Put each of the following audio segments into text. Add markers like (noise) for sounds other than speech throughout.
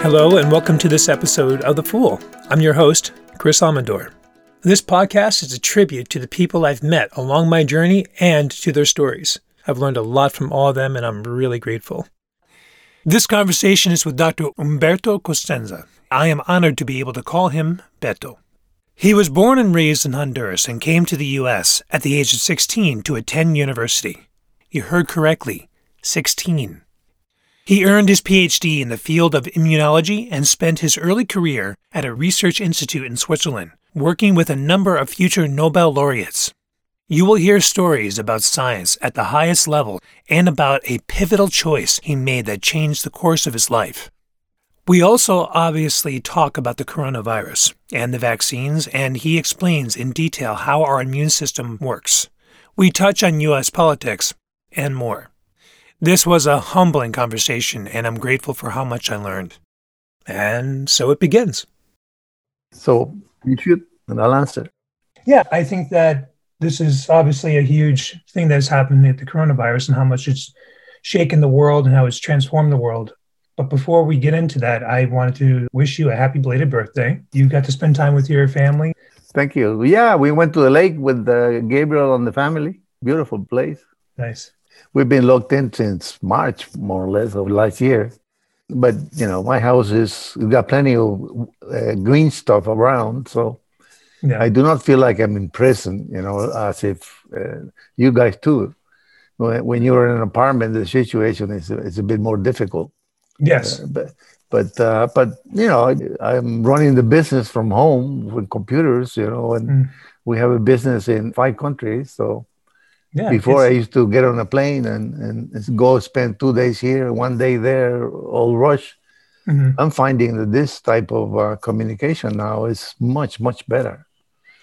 Hello, and welcome to this episode of The Fool. I'm your host, Chris Amador. This podcast is a tribute to the people I've met along my journey and to their stories. I've learned a lot from all of them, and I'm really grateful. This conversation is with Dr. Humberto Cosenza. I am honored to be able to call him Beto. He was born and raised in Honduras and came to the U.S. at the age of 16 to attend university. You heard correctly 16. He earned his PhD in the field of immunology and spent his early career at a research institute in Switzerland, working with a number of future Nobel laureates. You will hear stories about science at the highest level and about a pivotal choice he made that changed the course of his life. We also obviously talk about the coronavirus and the vaccines, and he explains in detail how our immune system works. We touch on U.S. politics and more. This was a humbling conversation, and I'm grateful for how much I learned. And so it begins. So you shoot, and I'll answer. Yeah, I think that this is obviously a huge thing that has happened with the coronavirus and how much it's shaken the world and how it's transformed the world. But before we get into that, I wanted to wish you a happy belated birthday. You got to spend time with your family. Thank you. Yeah, we went to the lake with uh, Gabriel and the family. Beautiful place. Nice we've been locked in since March, more or less, of last year. But you know, my house is we've got plenty of uh, green stuff around, so yeah. I do not feel like I'm in prison. You know, as if uh, you guys too. When, when you're in an apartment, the situation is is a bit more difficult. Yes, uh, but but uh, but you know, I'm running the business from home with computers. You know, and mm. we have a business in five countries, so yeah, Before I used to get on a plane and, and go spend two days here, one day there, all rush. Mm-hmm. I'm finding that this type of uh, communication now is much, much better.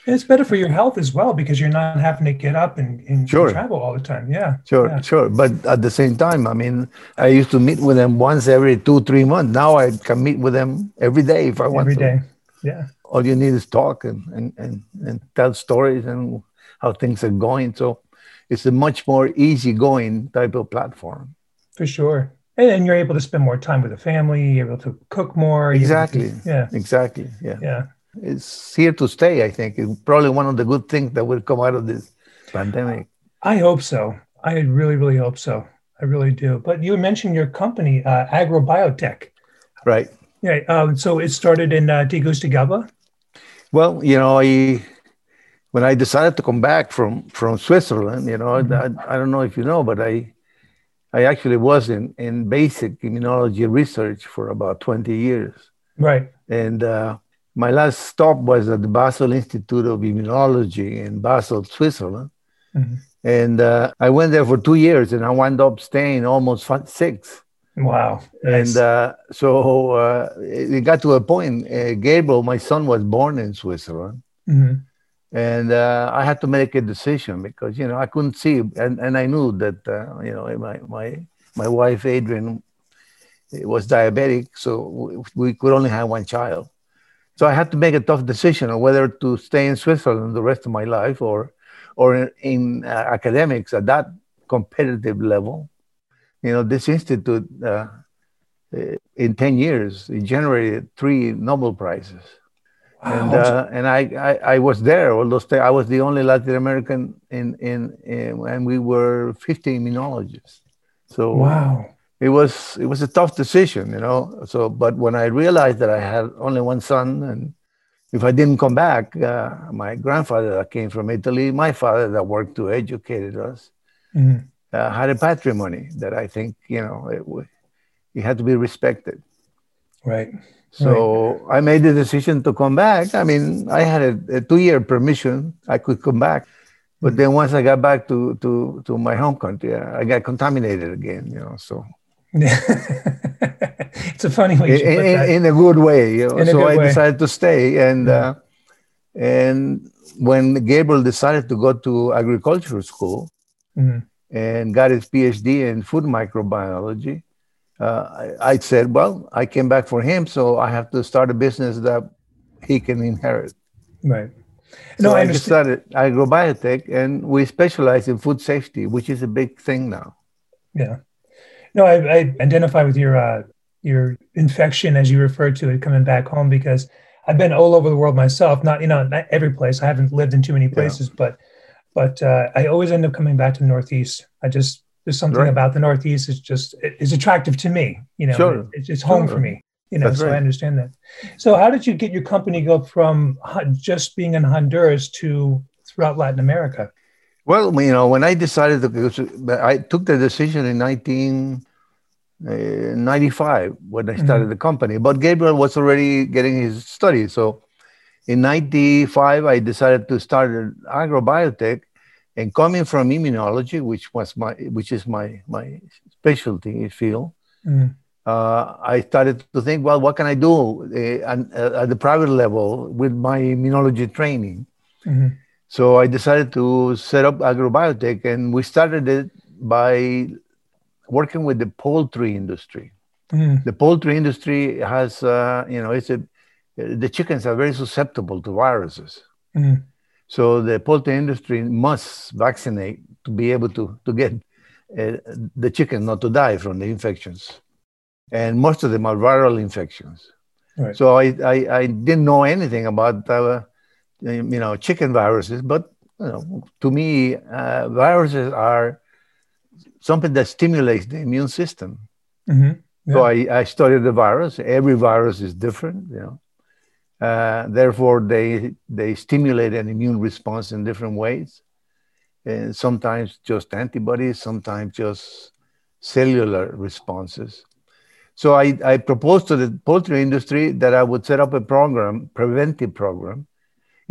it's better for your health as well because you're not having to get up and, and sure. travel all the time. Yeah. Sure, yeah. sure. But at the same time, I mean, I used to meet with them once every two, three months. Now I can meet with them every day if I want every to. Every day. Yeah. All you need is talk and, and, and, and tell stories and how things are going. So it's a much more easygoing type of platform. For sure. And, and you're able to spend more time with the family, you're able to cook more. Exactly. To, yeah. Exactly. Yeah. Yeah. It's here to stay, I think. It's probably one of the good things that will come out of this pandemic. I hope so. I really, really hope so. I really do. But you mentioned your company, uh, Agrobiotech. Right. Yeah. Um, so it started in uh, Tegucigalpa. Well, you know, I when I decided to come back from from Switzerland, you know, mm-hmm. I, I, don't know if you know, but I I actually was in in basic immunology research for about 20 years. Right. And uh, my last stop was at the Basel Institute of Immunology in Basel, Switzerland. Mm-hmm. And uh, I went there for two years, and I wound up staying almost five, six. Wow. Nice. And uh, so uh, it got to a point. Uh, Gabriel, my son, was born in Switzerland. Mm-hmm and uh, I had to make a decision because you know I couldn't see, and, and I knew that uh, you know my my my wife Adrian was diabetic, so we could only have one child. So I had to make a tough decision on whether to stay in Switzerland the rest of my life or or in, in uh, academics at that competitive level. You know, this institute uh, in ten years it generated three Nobel prizes and uh, and I, I, I was there all those I was the only Latin American in, in, in and we were 50 immunologists. So wow, it was it was a tough decision, you know. So but when I realized that I had only one son and if I didn't come back, uh, my grandfather that came from Italy, my father that worked to educate us, mm-hmm. uh, had a patrimony that I think you know it, it had to be respected. Right. So right. I made the decision to come back. I mean, I had a, a two-year permission; I could come back. But then once I got back to to to my home country, I got contaminated again. You know, so. (laughs) it's a funny way in, in, in, a good way. You know? So I way. decided to stay, and yeah. uh, and when Gabriel decided to go to agricultural school mm-hmm. and got his PhD in food microbiology, uh, I, I, said, well, I came back for him, so I have to start a business that he can inherit. Right. So no, I, I started agrobiotech, and we specialize in food safety, which is a big thing now. Yeah. No, I, I identify with your uh, your infection, as you refer to it, coming back home because I've been all over the world myself. Not you know not every place. I haven't lived in too many places, yeah. but but uh, I always end up coming back to the Northeast. I just there's something right. about the Northeast is just is attractive to me. You know, sure. it's, it's home sure. for me. You know, That's so right. I understand that. So, how did you get your company go from just being in Honduras to throughout Latin America? Well, you know, when I decided to, I took the decision in 1995 uh, when I started mm-hmm. the company. But Gabriel was already getting his studies. So in 95, I decided to start an agrobiotech. And coming from immunology, which was my, which is my my specialty field, mm-hmm. uh, I started to think, well, what can I do uh, at, at, the private level with my immunology training? Mm-hmm. So I decided to set up agrobiotech, and we started it by working with the poultry industry. Mm. The poultry industry has, uh, you know, it's a, the chickens are very susceptible to viruses. Mm. So the poultry industry must vaccinate to be able to, to get uh, the chicken not to die from the infections. And most of them are viral infections. Right. So I, I, I, didn't know anything about uh, you know, chicken viruses, but you know, to me, uh, viruses are something that stimulates the immune system. Mm-hmm. Yeah. So I, I studied the virus. Every virus is different, you know. Uh, therefore, they they stimulate an immune response in different ways. And sometimes just antibodies, sometimes just cellular responses. So I, I proposed to the poultry industry that I would set up a program, preventive program,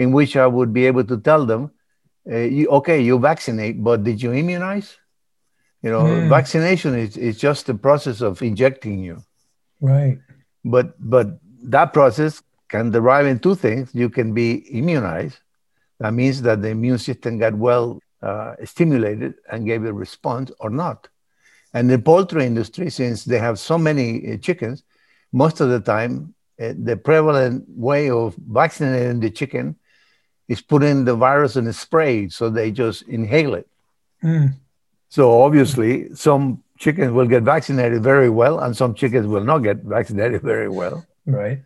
in which I would be able to tell them, uh, you, okay, you vaccinate, but did you immunize? You know, mm. vaccination is, is just the process of injecting you. Right. But but that process can derive in two things. You can be immunized. That means that the immune system got well uh, stimulated and gave a response or not. And the poultry industry, since they have so many uh, chickens, most of the time, uh, the prevalent way of vaccinating the chicken is putting the virus in a spray, so they just inhale it. Mm. So obviously, some chickens will get vaccinated very well, and some chickens will not get vaccinated (laughs) very well. Right.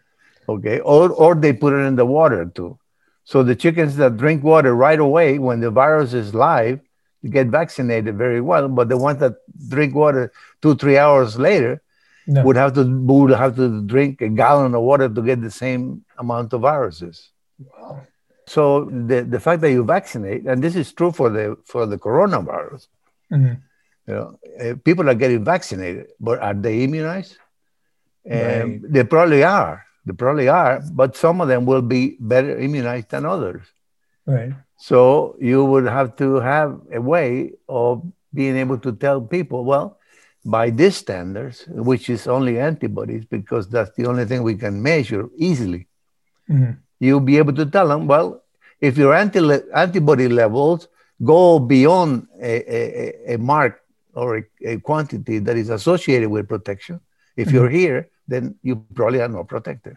Okay. Or or they put it in the water too. So the chickens that drink water right away when the virus is live get vaccinated very well, but the ones that drink water two three hours later no. would have to would have to drink a gallon of water to get the same amount of viruses. Wow. So the, the fact that you vaccinate, and this is true for the for the coronavirus, mm-hmm. you know, uh, people are getting vaccinated, but are they immunized? Right. they probably are. They probably are, but some of them will be better immunized than others. Right. So you would have to have a way of being able to tell people, well, by these standards, which is only antibodies, because that's the only thing we can measure easily. Mm-hmm you'll be able to tell them, well, if your anti- antibody levels go beyond a, a, a mark or a, a, quantity that is associated with protection, if mm-hmm. you're here, then you probably are not protected.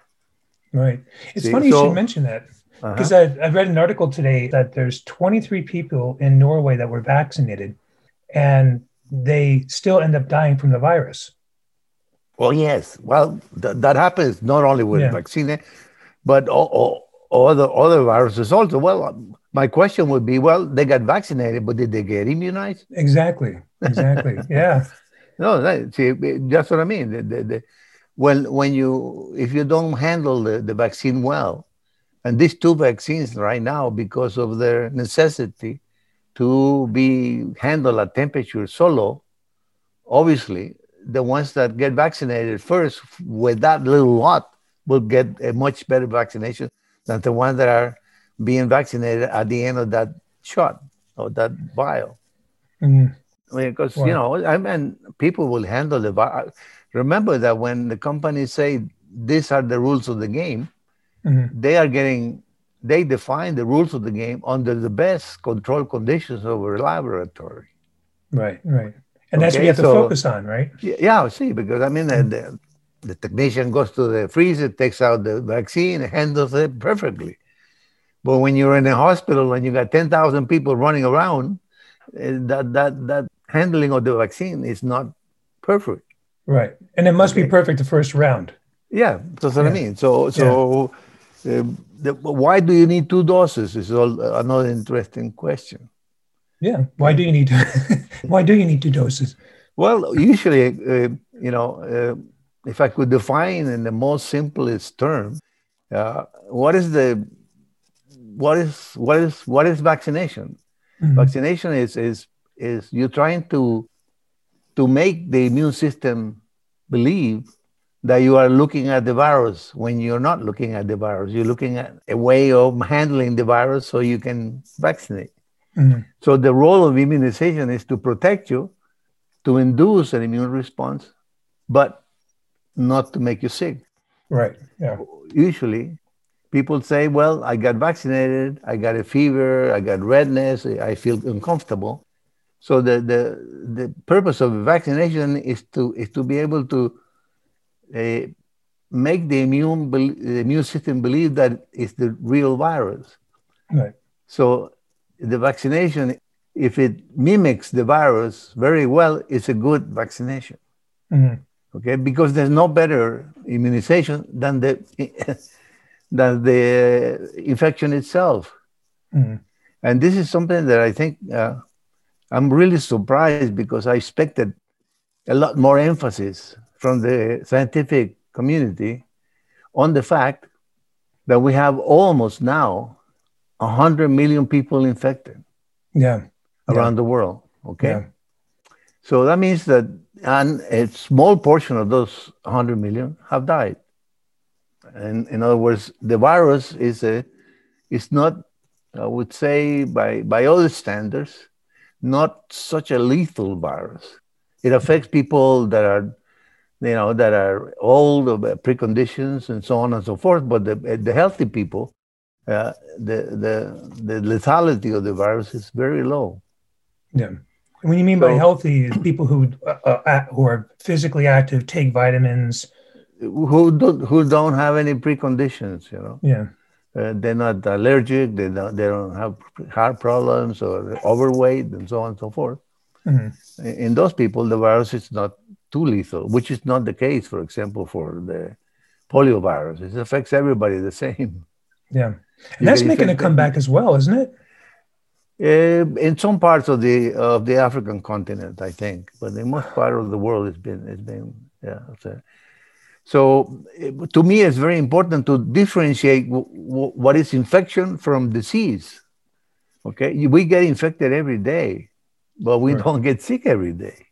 Right. It's See, funny so, you should mention that because uh-huh. I, I read an article today that there's 23 people in Norway that were vaccinated and they still end up dying from the virus. Well, yes. Well, th- that happens not only with yeah. vaccine, but all, all, other other viruses also. Well, my question would be, well, they got vaccinated, but did they get immunized? Exactly. Exactly. (laughs) yeah. No, that, see, that's what I mean. The, the, the, when when you if you don't handle the, the vaccine well, and these two vaccines right now, because of their necessity to be handled at temperature so low, obviously the ones that get vaccinated first with that little lot will get a much better vaccination than the ones that are being vaccinated at the end of that shot or that vial. Mm-hmm. I mean, because wow. you know, I mean, people will handle the virus. Remember that when the companies say these are the rules of the game, mm-hmm. they are getting they define the rules of the game under the best control conditions of a laboratory. Right, right. And okay? that's what you have to so, focus on, right? Yeah, I see, because I mean, mm-hmm. the, the technician goes to the freezer, takes out the vaccine, handles it perfectly. But when you're in a hospital and you got 10,000 people running around, eh, that, that, that handling of the vaccine is not perfect. Right. And it must okay. be perfect the first round. Yeah, that's what yeah. I mean. So, so yeah. um, the, why do you need two doses? Is all, another interesting question. Yeah. Why do you need (laughs) why do you need two doses? Well, usually, uh, you know, uh, if I could define in the most simplest term, uh, what is the what is what is what is vaccination? Mm-hmm. Vaccination is is is you're trying to to make the immune system believe that you are looking at the virus when you're not looking at the virus. You're looking at a way of handling the virus so you can vaccinate. Mm-hmm. So the role of immunization is to protect you, to induce an immune response, but not to make you sick. Right. Yeah. Usually, people say, "Well, I got vaccinated. I got a fever. I got redness. I feel uncomfortable." So the the the purpose of vaccination is to is to be able to uh, make the immune the immune system believe that it's the real virus. Right. So the vaccination, if it mimics the virus very well, it's a good vaccination. Mm-hmm. Okay, because there's no better immunization than the (laughs) than the infection itself. Mm-hmm. And this is something that I think uh, I'm really surprised because I expected a lot more emphasis from the scientific community on the fact that we have almost now 100 million people infected yeah around yeah. the world okay yeah. so that means that and a small portion of those 100 million have died and in other words the virus is a is not i would say by by other standards not such a lethal virus it affects people that are you know that are old preconditions and so on and so forth but the, the healthy people uh, the, the, the lethality of the virus is very low. Yeah. When you mean so, by healthy, people who uh, uh, who are physically active, take vitamins, who don't who don't have any preconditions, you know. Yeah. Uh, they're not allergic. They don't. They don't have heart problems or overweight and so on and so forth. Mm-hmm. In those people, the virus is not too lethal, which is not the case, for example, for the polio virus. It affects everybody the same. Yeah. And that's making a comeback as well, isn't it? Uh, in some parts of the of the African continent, I think, but in most part of the world, it's been it's been yeah. So, so eh, to me, it's very important to differentiate w- w- what is infection from disease. Okay, we get infected every day, but we right. don't get sick every day.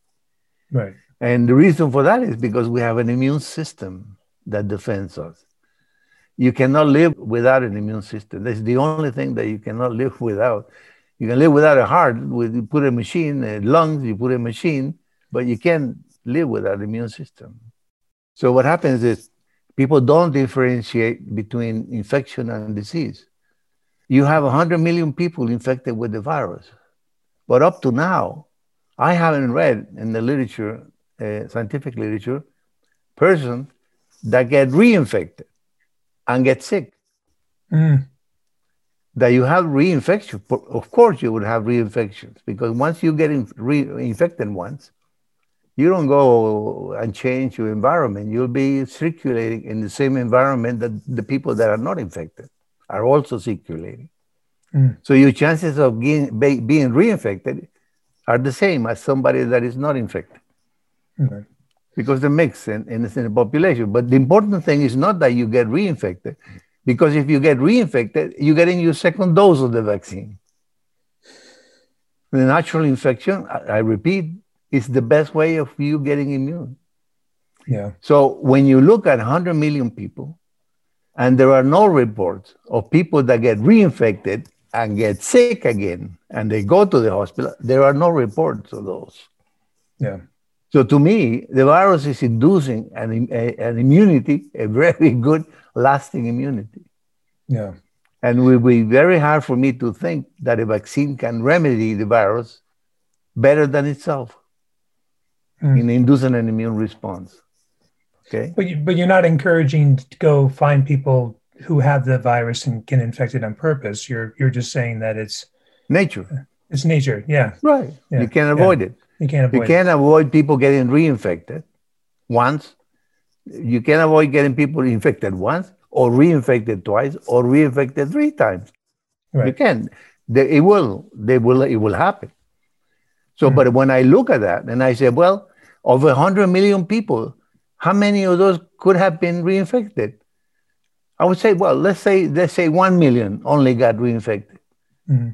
Right. And the reason for that is because we have an immune system that defends us you cannot live without an immune system. That's the only thing that you cannot (laughs) live without. You can live without a heart. With you put a machine, lungs, you put a machine, but you can't live without an immune system. So what happens is people don't differentiate between infection and disease. You have 100 million people infected with the virus, but up to now, I haven't read in the literature, uh, scientific literature, person that get reinfected and get sick. Mm. That you have reinfection. Of course, you would have reinfections because once you get in, reinfected once, you don't go and change your environment. You'll be circulating in the same environment that the people that are not infected are also circulating. Mm. So your chances of being, being reinfected are the same as somebody that is not infected. Mm-hmm because they mix in, in, in the population. But the important thing is not that you get reinfected, because if you get reinfected, you're getting your second dose of the vaccine. The natural infection, I, I repeat, is the best way of you getting immune. Yeah. So when you look at 100 million people, and there are no reports of people that get reinfected and get sick again, and they go to the hospital, there are no reports of those. Yeah. So to me, the virus is inducing an, a, an immunity, a very (laughs) good lasting immunity. Yeah. And it will be very hard for me to think that a vaccine can remedy the virus better than itself mm. in inducing an immune response. Okay. But, you, but you're not encouraging to go find people who have the virus and get infected on purpose. You're you're just saying that it's nature. It's nature. Yeah. Right. Yeah. You can't avoid yeah. it. You can't avoid. You can't avoid people getting reinfected. once. You can't avoid getting people infected once, or reinfected twice, or reinfected three times. Right. You can. They, it will. They will. It will happen. So, mm-hmm. but when I look at that and I say, well, over 100 million people, how many of those could have been reinfected? I would say, well, let's say let's say one million only got reinfected, mm-hmm.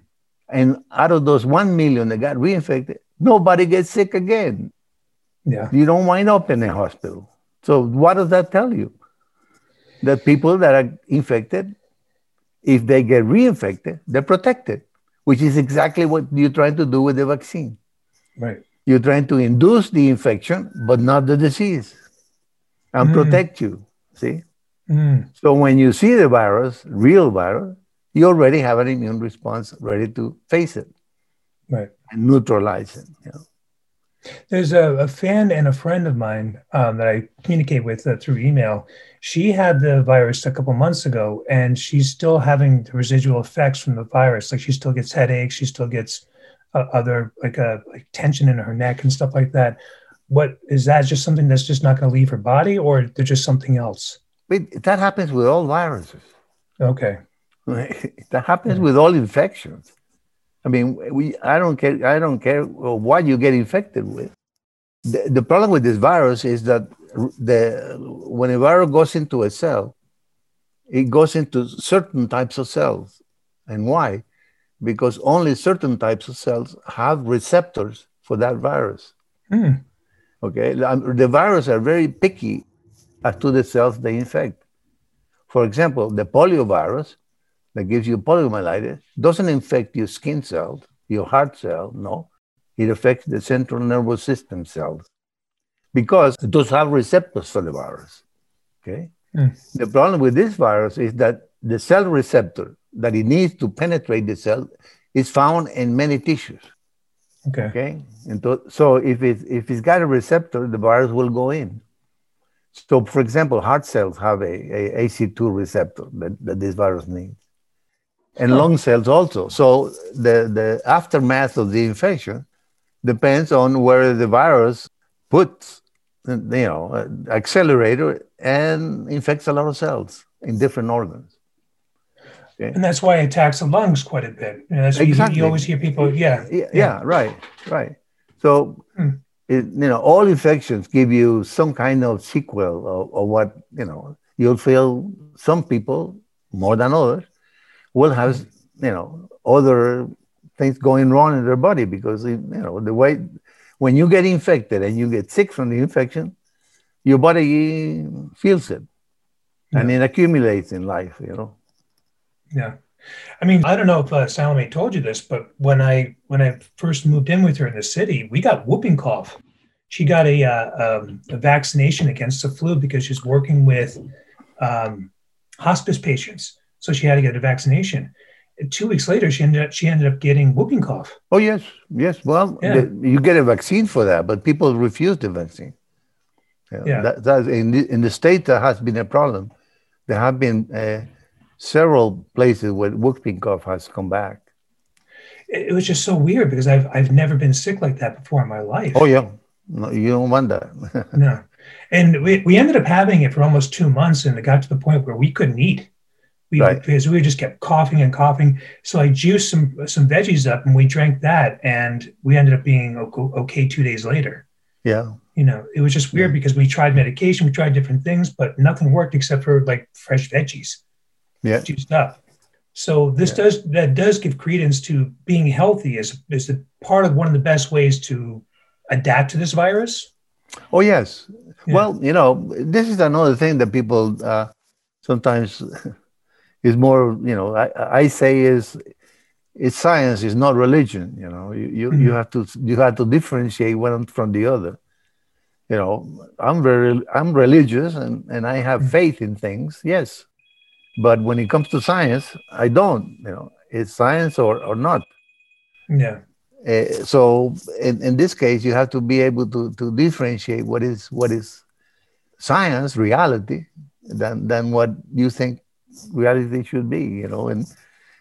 and out of those one million that got reinfected, nobody gets sick again. Yeah, you don't wind up in a hospital. So what does that tell you? That people that are infected, if they get reinfected, they're protected, which is exactly what you're trying to do with the vaccine. Right. You're trying to induce the infection, but not the disease, and mm. protect you. See. Mm. So when you see the virus, real virus, you already have an immune response ready to face it, right, and neutralize it. You know? There's a, a, fan and a friend of mine um, that I communicate with uh, through email. She had the virus a couple months ago, and she's still having the residual effects from the virus. Like she still gets headaches, she still gets other like a uh, like tension in her neck and stuff like that. What is that? Just something that's just not going to leave her body, or there's just something else? that happens with all viruses. Okay. (laughs) that happens with all infections. I mean, we I don't care I don't care what you get infected with. The, the problem with this virus is that the when a virus goes into a cell, it goes into certain types of cells. And why? Because only certain types of cells have receptors for that virus. Mm. Okay, the viruses are very picky as to the cells they infect. For example, the poliovirus that gives you poliomyelitis doesn't infect your skin cells, your heart cell, no. It affects the central nervous system cells because those have receptors for the virus. Okay. Mm. The problem with this virus is that the cell receptor that it needs to penetrate the cell is found in many tissues. Okay. Okay. And to, so if it's if it's got a receptor, the virus will go in. So, for example, heart cells have a, a ACE2 receptor that, that this virus needs, and oh. lung cells also. So, the, the aftermath of the infection depends on where the virus puts, you know, accelerator and infects a lot of cells in different organs. And that's why it attacks the lungs quite a bit. That's exactly. you, you, always hear people, yeah, yeah. Yeah, right, right. So, hmm it, you know, all infections give you some kind of sequel of, of, what, you know, you'll feel some people more than others will have, you know, other things going wrong in their body because, you know, the way, when you get infected and you get sick from the infection, your body feels it yeah. and it accumulates in life, you know. Yeah. I mean, I don't know if uh, Salome told you this, but when I when I first moved in with her in the city, we got whooping cough. She got a, uh, um, a vaccination against the flu because she's working with um, hospice patients, so she had to get a vaccination. Two weeks later, she ended up she ended up getting whooping cough. Oh yes, yes. Well, yeah. the, you get a vaccine for that, but people refuse the vaccine. Yeah, yeah. That, that in the, in the state that has been a problem. There have been uh, several places where whooping cough has come back. It, was just so weird because I've I've never been sick like that before in my life. Oh yeah, no, you don't want that. (laughs) no, and we, we ended up having it for almost two months, and it got to the point where we couldn't eat. We, right. because we just kept coughing and coughing. So I juiced some some veggies up, and we drank that, and we ended up being okay two days later. Yeah, you know, it was just weird because we tried medication, we tried different things, but nothing worked except for like fresh veggies yeah. juiced up. So this yeah. does that does give credence to being healthy as is a part of one of the best ways to adapt to this virus. Oh yes. Yeah. Well, you know, this is another thing that people uh, sometimes (laughs) is more. You know, I, I say is it's science, it's not religion. You know, you you, mm-hmm. you have to you have to differentiate one from the other. You know, I'm very I'm religious and and I have mm-hmm. faith in things. Yes, but when it comes to science, I don't. You know, it's science or, or not. Yeah. Uh, so in, in this case, you have to be able to, to differentiate what is what is science, reality, than than what you think reality should be. You know, and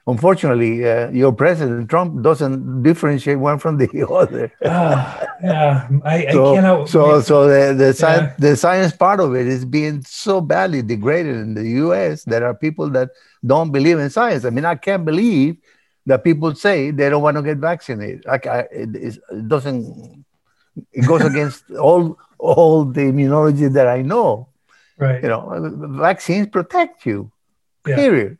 unfortunately, uh, your president Trump doesn't differentiate one from the (laughs) other. uh, yeah, I, so, I cannot. So, so the the, yeah. the science part of it is being so badly degraded in the U.S. There are people that don't believe in science. I mean, I can't believe that people say they don't want to get vaccinated. I, I, it, it doesn't. It goes against (laughs) all all the immunology that I know. Right. You know, vaccines protect you. Yeah. Period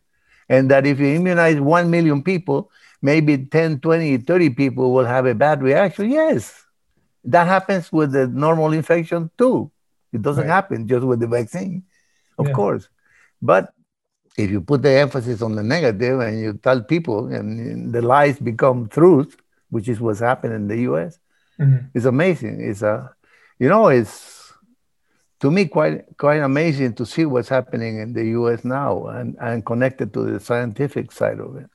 and that if you immunize 1 million people, maybe 10, 20, 30 people will have a bad reaction. Yes, that happens with the normal infection too. It doesn't right. happen just with the vaccine, of yeah. course. But if you put the emphasis on the negative and you tell people and the lies become truth, which is what's happening in the US, mm-hmm. it's amazing. It's a, you know, it's to me quite quite amazing to see what's happening in the U.S. now and, and connected to the scientific side of it.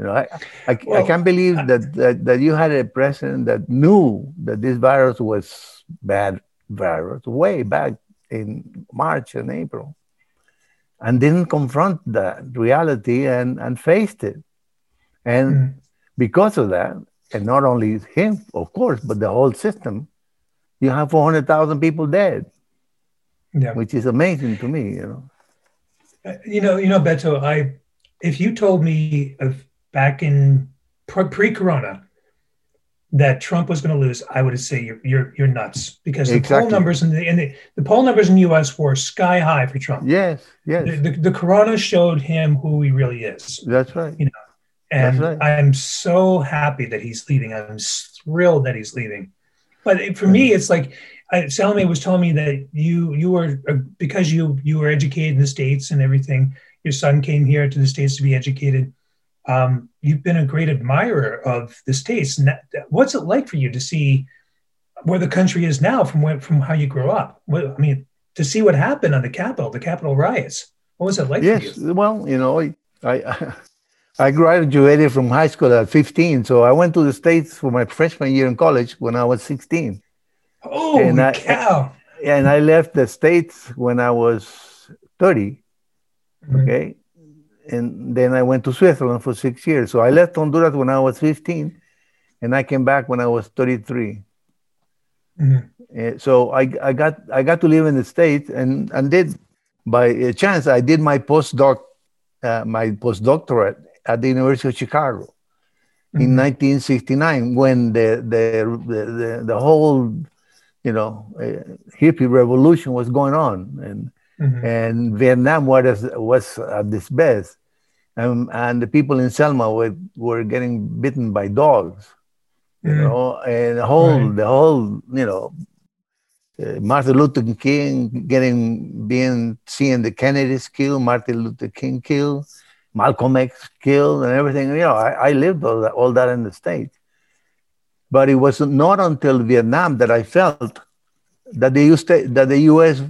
You know, I, I, well, I can't believe that, that that you had a president that knew that this virus was bad virus way back in March and April, and didn't confront that reality and and faced it, and mm. because of that, and not only him, of course, but the whole system, you have 400,000 people dead yeah. which is amazing to me. You know. Uh, you know, you know, Beto. I, if you told me of back in pre-corona that Trump was going to lose, I would say you're you're, you're nuts because the exactly. poll numbers in the, in the the poll numbers in the U.S. were sky high for Trump. Yes, yes. The, the, the corona showed him who he really is. That's right. You know, and right. I'm so happy that he's leaving. I'm thrilled that he's leaving. But for me, it's like I, Salome was telling me that you you were uh, because you you were educated in the states and everything. Your son came here to the states to be educated. Um, you've been a great admirer of the states. what's it like for you to see where the country is now from where, from how you grew up? What, I mean, to see what happened on the Capitol, the Capitol riots. What was it like? Yes, you? well, you know, I, I (laughs) I graduated from high school at 15, so I went to the states for my freshman year in college when I was 16. Oh, and I, cow. And I left the States when I was 30. Mm-hmm. Okay. And then I went to Switzerland for six years. So I left Honduras when I was 15 and I came back when I was 33. Mm-hmm. so I, I got I got to live in the States and, and did by chance I did my postdoc uh, my postdoctorate at the University of Chicago mm-hmm. in 1969 when the the, the the, the whole you know, hippie revolution was going on, and mm-hmm. and Vietnam was was at its best, and and the people in Selma were were getting bitten by dogs, you mm-hmm. know, and the whole right. the whole you know. Uh, Martin Luther King getting being seeing the Kennedys killed, Martin Luther King killed, Malcolm X killed, and everything. You know, I, I lived all that, all that in the States. But it was not until Vietnam that I felt that the, US, that the US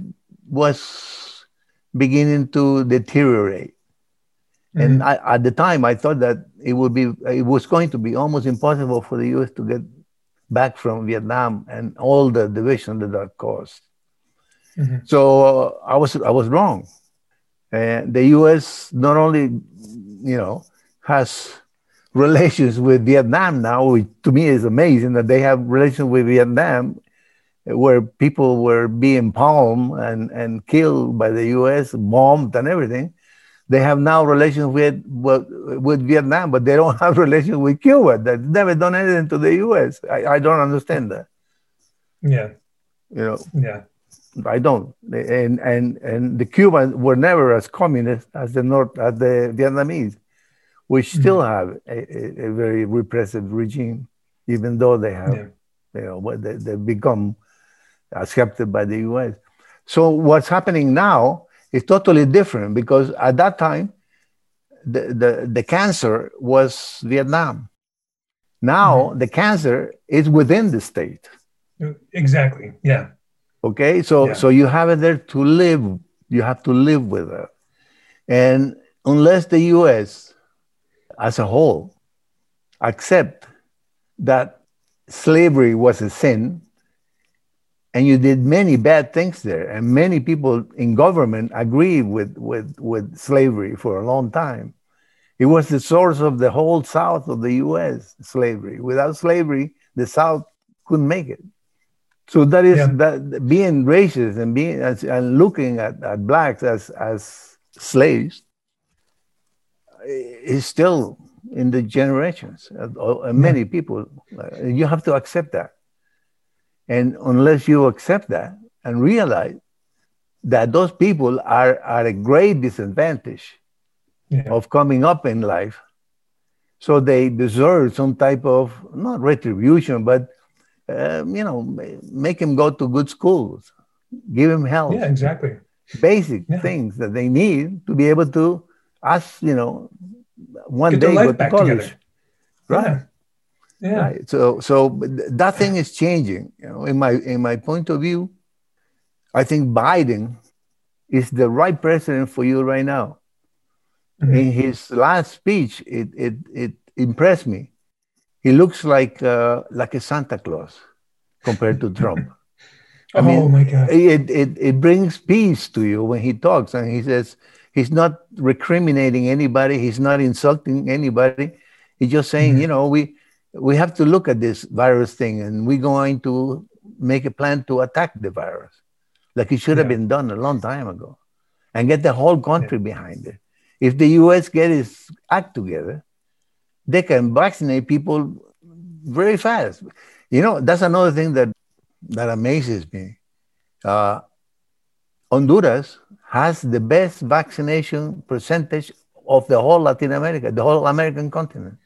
was beginning to deteriorate. Mm-hmm. And I, at the time, I thought that it would be, it was going to be almost impossible for the US to get back from Vietnam and all the division that that caused. Mm-hmm. So uh, I was, I was wrong. And the US not only, you know, has relations with Vietnam now, which to me is amazing that they have relations with Vietnam where people were being palmed and, and killed by the US, bombed and everything. They have now relations with, with, with Vietnam, but they don't (laughs) have relations with Cuba. They've never done anything to the US. I, I don't understand that. Yeah. You know. Yeah. I don't. And and and the Cubans were never as communist as the North as the Vietnamese which mm-hmm. still have a, a, very repressive regime, even though they have, yeah. you know, they, they've become accepted by the US. So what's happening now is totally different because at that time, the, the, the cancer was Vietnam. Now mm-hmm. the cancer is within the state. Exactly. Yeah. Okay. So yeah. so you have it there to live. You have to live with it. And unless the US as a whole accept that slavery was a sin and you did many bad things there and many people in government agree with, with, with slavery for a long time It was the source of the whole South of the U.S. slavery. Without slavery, the South couldn't make it. So that is yeah. that being racist and being and looking at, at blacks as as slaves is still in the generations. Uh, many yeah. people, uh, you have to accept that. And unless you accept that and realize that those people are at a great disadvantage yeah. of coming up in life, so they deserve some type of not retribution, but um, you know, make him go to good schools, give him help. Yeah, exactly. Basic yeah. things that they need to be able to, us, you know, one Get day go to college. Together. Right. Yeah. yeah. Right. So, so that thing is changing. You know, in my in my point of view, I think Biden is the right president for you right now. Mm-hmm. In his last speech, it it it impressed me he looks like uh, like a Santa Claus compared to Trump. (laughs) I mean, oh my God! It, it it brings peace to you when he talks and he says he's not recriminating anybody. He's not insulting anybody. He's just saying, mm-hmm. you know, we we have to look at this virus thing and we're going to make a plan to attack the virus, like it should yeah. have been done a long time ago, and get the whole country yeah. behind it. If the U.S. get its act together, they can vaccinate people very fast. You know, that's another thing that that amazes me. Uh, Honduras has the best vaccination percentage of the whole Latin America, the whole American continent.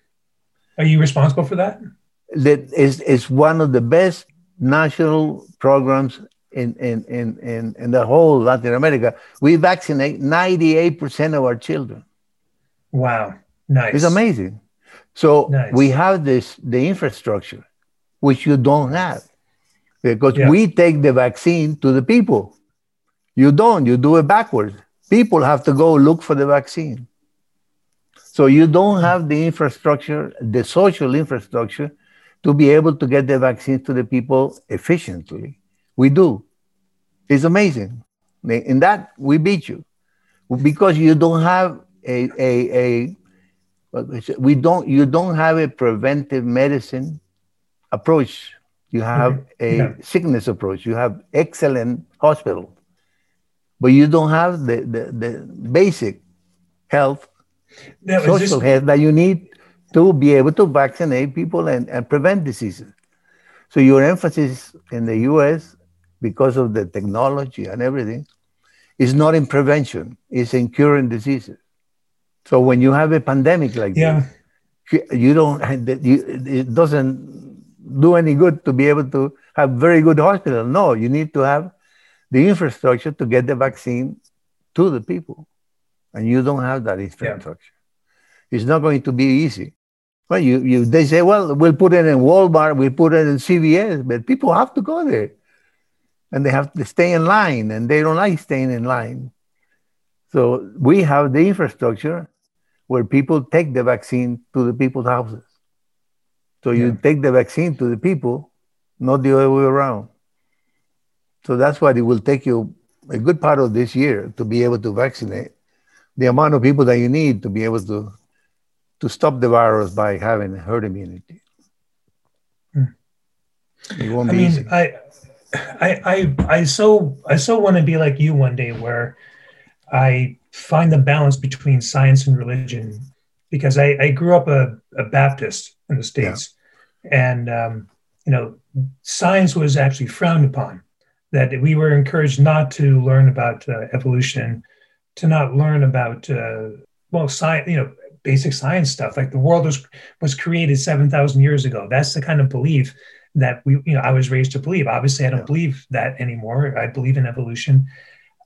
Are you responsible for that? That is, is one of the best national programs in, in, in, in, in the whole Latin America. We vaccinate 98% of our children. Wow. Nice. It's amazing. So nice. we have this the infrastructure, which you don't have, because yeah. we take the vaccine to the people. You don't. You do it backwards. People have to go look for the vaccine. So you don't have the infrastructure, the social infrastructure, to be able to get the vaccine to the people efficiently. We do. It's amazing. In that, we beat you because you don't have a, a, a we don't you don't have a preventive medicine approach you have mm-hmm. a yeah. sickness approach you have excellent hospital but you don't have the, the, the basic health now, social this... health that you need to be able to vaccinate people and, and prevent diseases so your emphasis in the us because of the technology and everything is not in prevention it's in curing diseases so when you have a pandemic like yeah. this, you don't. It doesn't do any good to be able to have very good hospital. No, you need to have the infrastructure to get the vaccine to the people, and you don't have that infrastructure. Yeah. It's not going to be easy. Well, you, you they say, well, we'll put it in Walmart, we'll put it in CVS, but people have to go there, and they have to stay in line, and they don't like staying in line. So we have the infrastructure where people take the vaccine to the people's houses. So you yeah. take the vaccine to the people, not the other way around. So that's why it will take you a good part of this year to be able to vaccinate the amount of people that you need to be able to to stop the virus by having herd immunity. Mm. It won't I be mean, easy. I, I, I, I so I so want to be like you one day, where I find the balance between science and religion because I, I grew up a, a, Baptist in the States. Yeah. And, um, you know, science was actually frowned upon, that we were encouraged not to learn about uh, evolution, to not learn about, uh, well, science, you know, basic science stuff. Like the world was, was created 7,000 years ago. That's the kind of belief that we, you know, I was raised to believe. Obviously, I don't yeah. believe that anymore. I believe in evolution.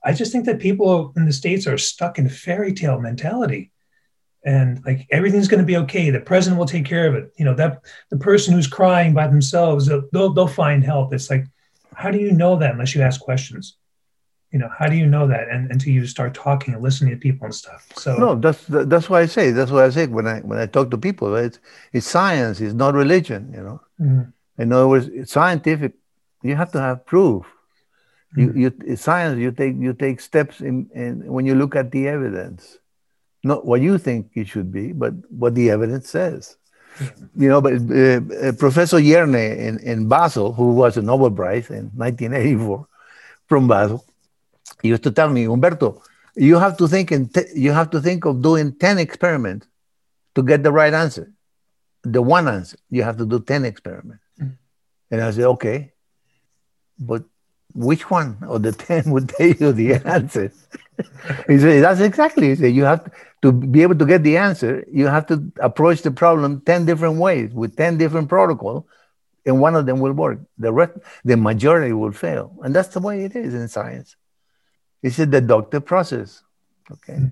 I just think that people in the States are stuck in fairy tale mentality. And like everything's going to be okay. The president will take care of it. You know, that the person who's crying by themselves, they'll, they'll, they'll find help. It's like, how do you know that unless you ask questions? you know how do you know that? And until you start talking and listening to people and stuff. So no that's that's why i say. That's why i say when i when i talk to people it's it's science. It's not religion you know? Mm-hmm. in other words it's scientific. You have to have proof. You, you science. You take you take steps in, in when you look at the evidence. Not what you think it should be, but what the evidence says. You know, but uh, uh, Professor Jerne in, in Basel, who was a Nobel Prize in 1984 from Basel, he used to tell me, Humberto, you have to think in you have to think of doing 10 experiments to get the right answer. The one answer, you have to do 10 experiments. Mm. And I said, okay, but which one of the (laughs) 10 would tell you the (laughs) answer? he said, that's exactly. He said, you have to, to be able to get the answer, you have to approach the problem 10 different ways with 10 different protocols, and one of them will work. The rest, the majority will fail. And that's the way it is in science. It's a deductive process. Okay. Mm-hmm.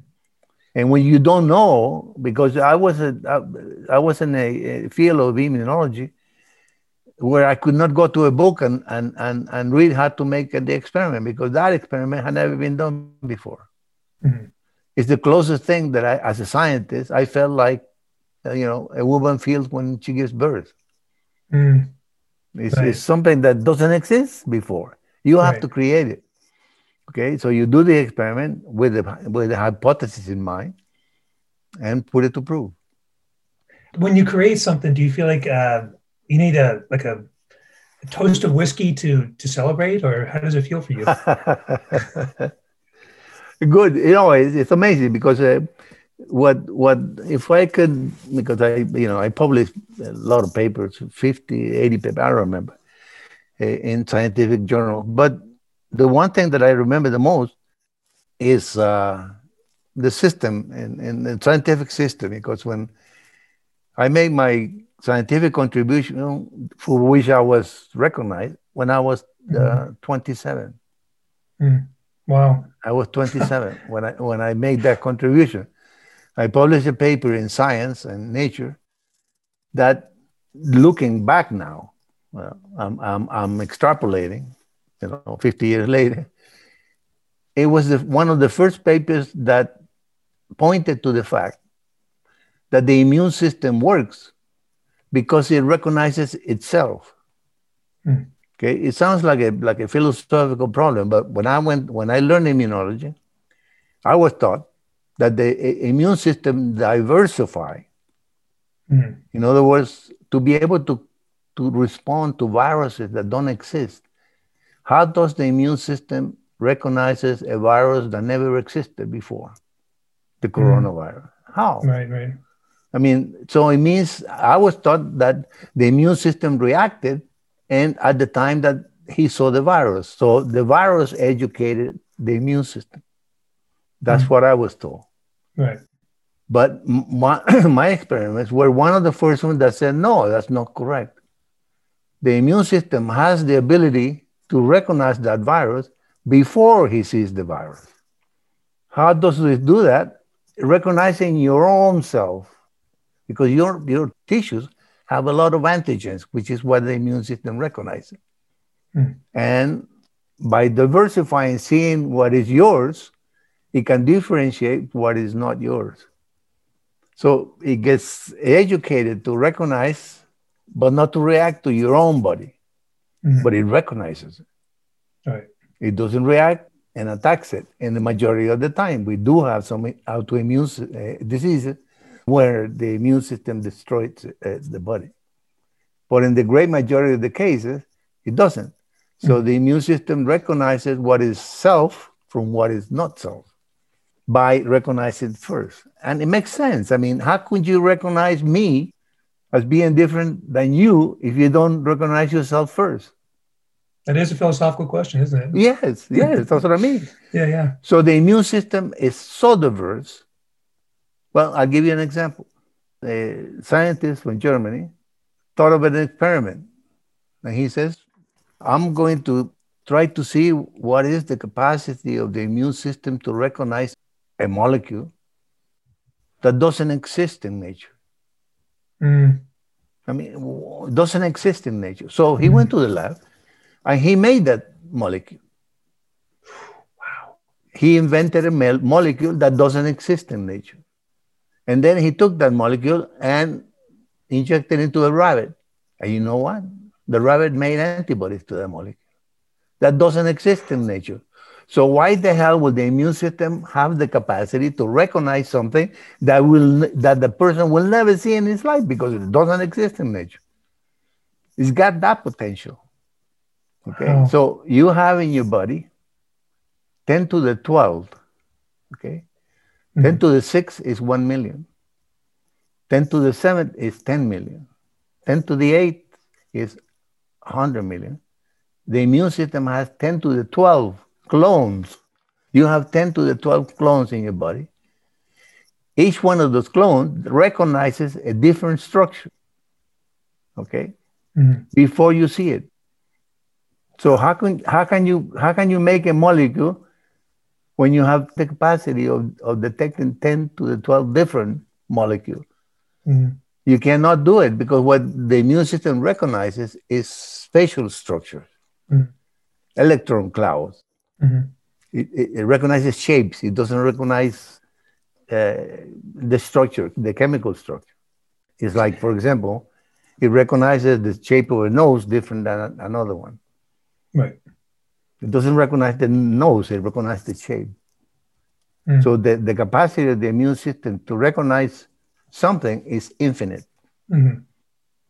And when you don't know, because I was a, I, I was in a, a field of immunology where I could not go to a book and, and, and, and read how to make the experiment because that experiment had never been done before. Mm-hmm. It's the closest thing that I, as a scientist, I felt like, uh, you know, a woman feels when she gives birth. Mm. It's, right. it's, something that doesn't exist before. You have right. to create it. Okay, so you do the experiment with the, with the hypothesis in mind and put it to proof. When you create something, do you feel like uh, you need a like a, a, toast of whiskey to to celebrate, or how does it feel for you? (laughs) Good, you know, it's, it's amazing because uh, what what if I could because I you know I published a lot of papers, 50, 80 papers, I don't remember, uh, in scientific journal, but the one thing that I remember the most is uh, the system in, in the scientific system because when I made my scientific contribution for which I was recognized when I was uh, mm-hmm. 27. Mm. Wow. I was 27 (laughs) when I when I made that contribution. I published a paper in Science and Nature that looking back now, well, I'm, I'm, I'm extrapolating, you know, 50 years later, it was the, one of the first papers that pointed to the fact that the immune system works because it recognizes itself. Mm. Okay, it sounds like a like a philosophical problem, but when I went when I learned immunology, I was taught that the immune system diversify. Mm. In other words, to be able to to respond to viruses that don't exist how does the immune system recognizes a virus that never existed before, the mm. coronavirus? Mm. How? Right, right. I mean, so it means I was taught that the immune system reacted, and at the time that he saw the virus, so the virus educated the immune system. That's mm. what I was told. Right. But my, (clears throat) my experiments were one of the first ones that said, no, that's not correct. The immune system has the ability to recognize that virus before he sees the virus. How does it do that? Recognizing your own self, because your, your tissues have a lot of antigens, which is what the immune system recognizes. Mm. And by diversifying, seeing what is yours, it can differentiate what is not yours. So it gets educated to recognize, but not to react to your own body mm-hmm. but it recognizes it. Right. It doesn't react and attacks it. And the majority of the time, we do have some autoimmune uh, diseases where the immune system destroys uh, the body. But in the great majority of the cases, it doesn't. So mm-hmm. the immune system recognizes what is self from what is not self by recognizing first. And it makes sense. I mean, how could you recognize me as being different than you if you don't recognize yourself first? That is a philosophical question, isn't it? Yes, yes, that's what I mean. (laughs) Yeah, yeah. So the immune system is so diverse. Well, I'll give you an example. A scientist from Germany thought of an experiment. And he says, I'm going to try to see what is the capacity of the immune system to recognize a molecule that doesn't exist in nature. Mm. I mean, doesn't exist in nature. So he mm. went to the lab and he made that molecule. Wow. He invented a molecule that doesn't exist in nature. And then he took that molecule and injected it into a rabbit. And you know what? The rabbit made antibodies to that molecule. That doesn't exist in nature. So why the hell would the immune system have the capacity to recognize something that will that the person will never see in his life because it doesn't exist in nature? It's got that potential. Okay. Oh. So you have in your body 10 to the 12. Okay. Mm-hmm. 10 to the 6 is 1 million. 10 to the 7 is 10 million. 10 to the 8 is 100 million. The immune system has 10 to the 12 clones. You have 10 to the 12 clones in your body. Each one of those clones recognizes a different structure. Okay? Mm-hmm. Before you see it. So how can how can you how can you make a molecule when you have the capacity of, of detecting 10 to the 12 different molecules? Mm-hmm. You cannot do it because what the immune system recognizes is spatial structures, mm-hmm. electron clouds. Mm-hmm. It, it, it, recognizes shapes. It doesn't recognize uh, the structure, the chemical structure. It's like, for example, it recognizes the shape of a nose different than another one. Right. It doesn't recognize the nose, it recognizes the shape. Mm. So the, the capacity of the immune system to recognize something is infinite. Mm-hmm.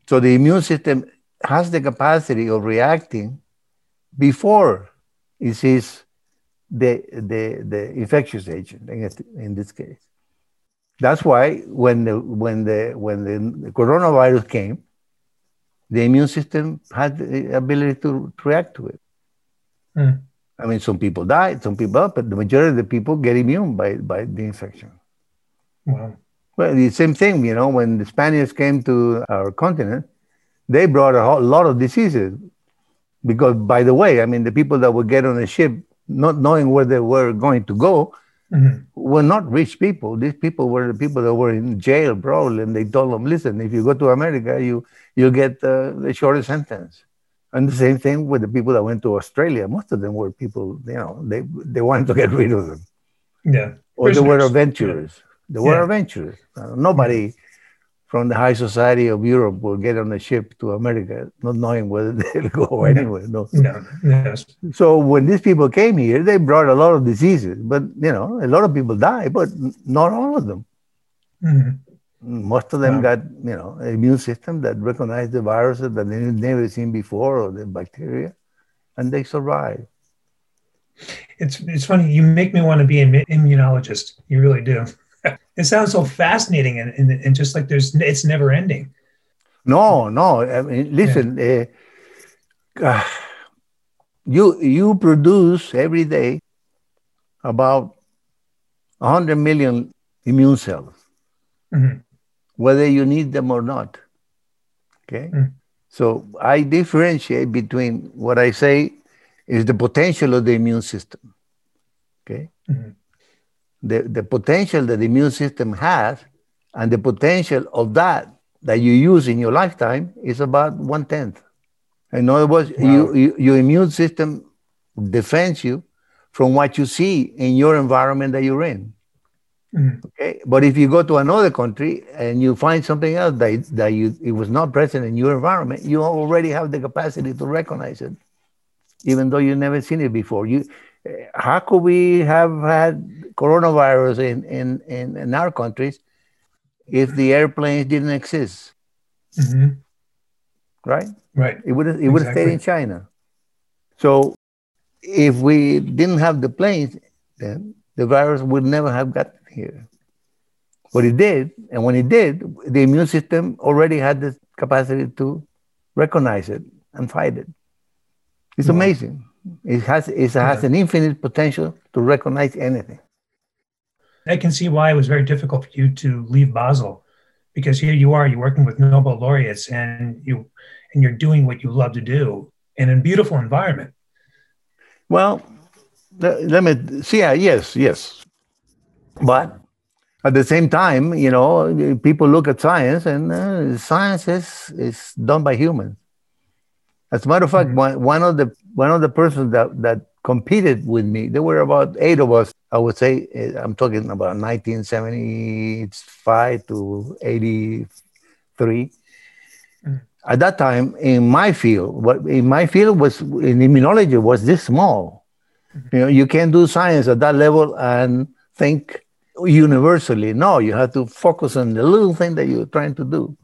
So the immune system has the capacity of reacting before it sees the, the, the infectious agent in this case. That's why when the, when the, when the coronavirus came, the immune system had the ability to, to react to it. Mm. I mean, some people died, some people, but the majority of the people get immune by, by the infection. Wow. Well, the same thing, you know, when the Spaniards came to our continent, they brought a whole lot of diseases. Because, by the way, I mean, the people that would get on a ship, not knowing where they were going to go, mm-hmm. were not rich people. These people were the people that were in jail, bro. And they told them, listen, if you go to America, you, you'll get uh, the shortest sentence. And the same thing with the people that went to Australia. Most of them were people, you know, they, they wanted to get rid of them. Yeah. Or Prisoners. they were adventurers. Yeah. They were yeah. adventurers. Uh, nobody from the high society of Europe will get on a ship to America, not knowing whether (laughs) they'll go anywhere. No. no. Yes. So when these people came here, they brought a lot of diseases, but you know, a lot of people died, but not all of them. Mm-hmm. Most of them wow. got, you know, immune system that recognized the viruses that they've never seen before or the bacteria, and they survive. It's it's funny. You make me want to be an immunologist. You really do. (laughs) it sounds so fascinating and, and, and, just like there's it's never ending. No, no. I mean, listen. Yeah. Uh, uh, you you produce every day about 100 million immune cells. Mm-hmm whether you need them or not. Okay? Mm. So I differentiate between what I say is the potential of the immune system. Okay? Mm-hmm. The, the potential that the immune system has and the potential of that that you use in your lifetime is about one tenth. In other words, wow. you, you, your immune system defends you from what you see in your environment that you're in. Mm-hmm. Okay, but if you go to another country and you find something else that, that you it was not present in your environment, you already have the capacity to recognize it, even though you've never seen it before. You, how could we have had coronavirus in in in, in our countries if the airplanes didn't exist? Mm-hmm. Right. Right. It would it would have stayed in China. So if we didn't have the planes, then the virus would never have got here. But it did, and when it did, the immune system already had the capacity to recognize it and fight it. It's yeah. amazing. It has it has yeah. an infinite potential to recognize anything. I can see why it was very difficult for you to leave Basel, because here you are, you're working with Nobel laureates, and you and you're doing what you love to do and in a beautiful environment. Well, let me see. Yes, yes. But at the same time, you know, people look at science and uh, science is, is done by humans. As a matter of fact, mm-hmm. one, one of the one of the persons that, that competed with me, there were about eight of us. I would say eh, I'm talking about 1975 to 83. Mm-hmm. At that time, in my field, what in my field was in immunology was this small Mm-hmm. You know, you can't do science at that level and think universally. No, you have to focus on the little thing that you're trying to do.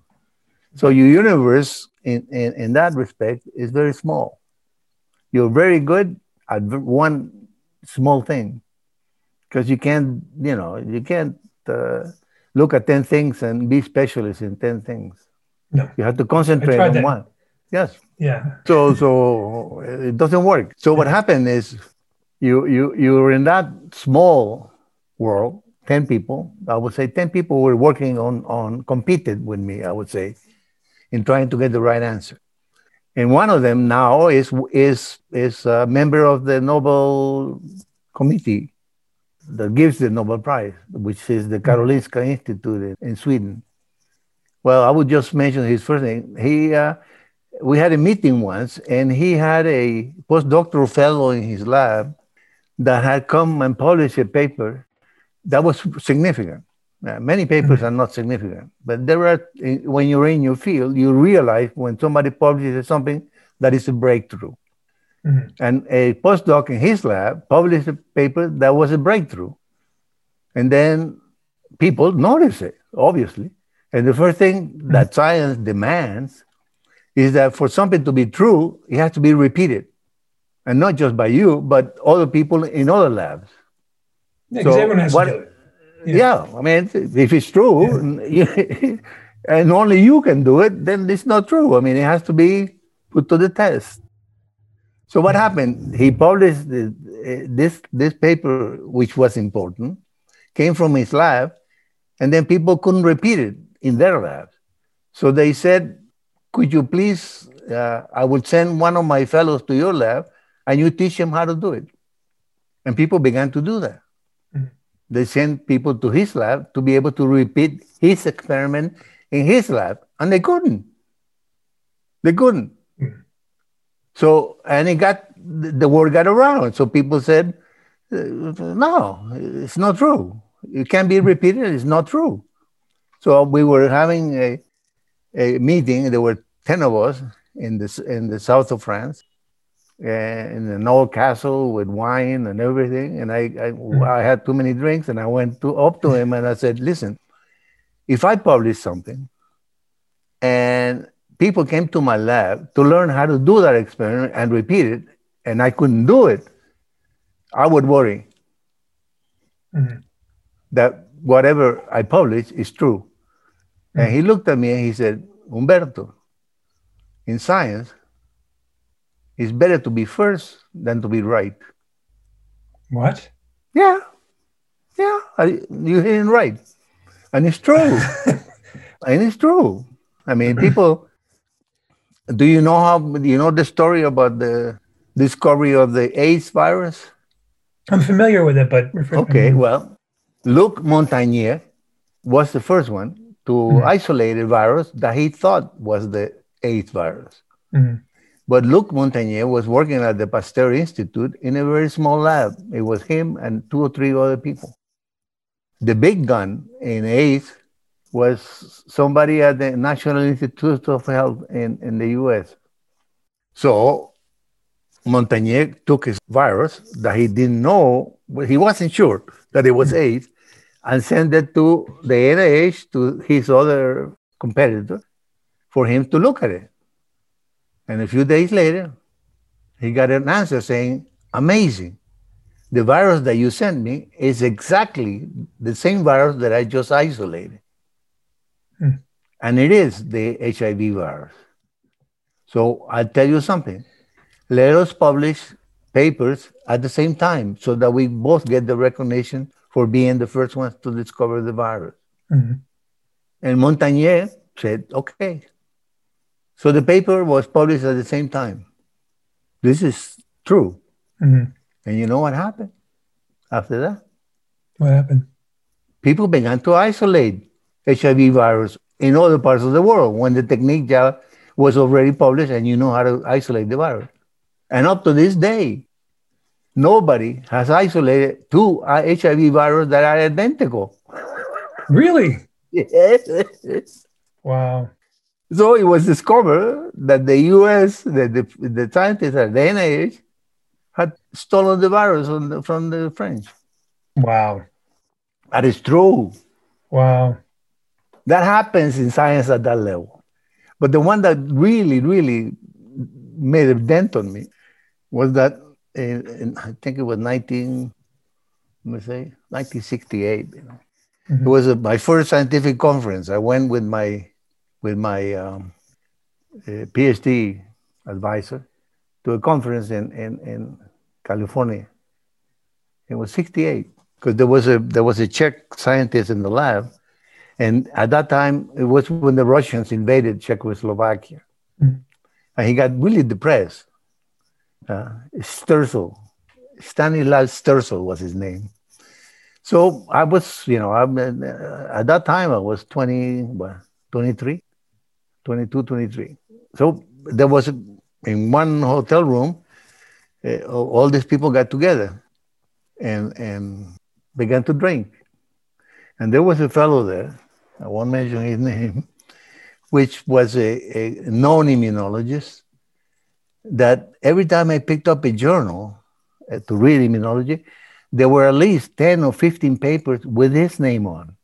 So your universe, in, in, in that respect, is very small. You're very good at one small thing because you can't, you know, you can't uh, look at 10 things and be specialist in 10 things. No. You have to concentrate on that. one. Yes. Yeah. So so it doesn't work. So what happened is you you you're in that small world, 10 people. I would say 10 people were working on on competed with me, I would say, in trying to get the right answer. And one of them now is is is a member of the Nobel Committee that gives the Nobel Prize, which is the Karolinska Institute in Sweden. Well, I would just mention his first name. He, uh, we had a meeting once, and he had a postdoctoral fellow in his lab that had come and published a paper that was significant. Many papers are not significant, but there are, when you're in your field, you realize when somebody publishes something that is a breakthrough. Mm-hmm. And a postdoc in his lab published a paper that was a breakthrough. And then people notice it, obviously. And the first thing mm-hmm. that science demands is that for something to be true, it has to be repeated. And not just by you, but other people in other labs. Yeah, so everyone has what, to do it. Yeah. yeah. I mean, if it's true, yeah. (laughs) and only you can do it, then it's not true. I mean, it has to be put to the test. So what happened? He published this this paper, which was important, came from his lab, and then people couldn't repeat it in their labs. So they said, "Could you please? Uh, I will send one of my fellows to your lab, and you teach him how to do it." And people began to do that. Mm-hmm. They sent people to his lab to be able to repeat his experiment in his lab, and they couldn't. They couldn't. So, and it got, the word got around. So people said, no, it's not true. It can't be repeated. It's not true. So we were having a, a meeting. There were 10 of us in, this, in the south of France uh, in an old castle with wine and everything. And I, I, hmm. I, had too many drinks and I went to, up to him and I said, listen, if I publish something and people came to my lab to learn how to do that experiment and repeat it, and I couldn't do it, I would worry mm-hmm. that whatever I publish is true. Mm-hmm. And he looked at me and he said, Humberto, in science, it's better to be first than to be right. What? Yeah. Yeah. You're hearing right. And it's true. (laughs) and it's true. I mean, (clears throat) people do you know how? Do you know the story about the discovery of the AIDS virus? I'm familiar with it, but okay. Well, Luc Montagnier was the first one to mm-hmm. isolate a virus that he thought was the AIDS virus. Mm-hmm. But Luc Montagnier was working at the Pasteur Institute in a very small lab. It was him and two or three other people. The big gun in AIDS was somebody at the National Institute of Health in, in the US. So Montagnier took his virus that he didn't know, he wasn't sure that it was AIDS, and sent it to the NIH, to his other competitor, for him to look at it. And a few days later, he got an answer saying, Amazing. The virus that you sent me is exactly the same virus that I just isolated. Hmm. And it is the HIV virus. So I'll tell you something. Let us publish papers at the same time so that we both get the recognition for being the first ones to discover the virus. Mm-hmm. And Montagnier said, okay. So the paper was published at the same time. This is true. Mm-hmm. And you know what happened after that? What happened? People began to isolate HIV virus in other parts of the world when the technique was already published and you know how to isolate the virus. And up to this day, nobody has isolated two HIV viruses that are identical. Really? (laughs) Yes. Wow. So it was discovered that the US, the, the, the scientists at the NIH, had stolen the virus the, from the French. Wow. That is true. Wow. That happens in science at that level. But the one that really, really made a dent on me was that in, in I think it was 19, let me say, 1968. You know, mm-hmm. it was a, my first scientific conference. I went with my with my um, uh, PhD advisor to a conference in, in, in California. It was 68 because there was a there was a Czech scientist in the lab, and at that time it was when the Russians invaded Czechoslovakia, mm-hmm. and he got really depressed. Uh, Sterzel, Stanislav Sterzel was his name. So I was, you know, I, uh, at that time I was 20, what, 23, 22, 23. So there was in one hotel room, uh, all these people got together and and began to drink. And there was a fellow there, I won't mention his (laughs) name, which was a, a known immunologist. That every time I picked up a journal uh, to read immunology, there were at least 10 or 15 papers with his name on,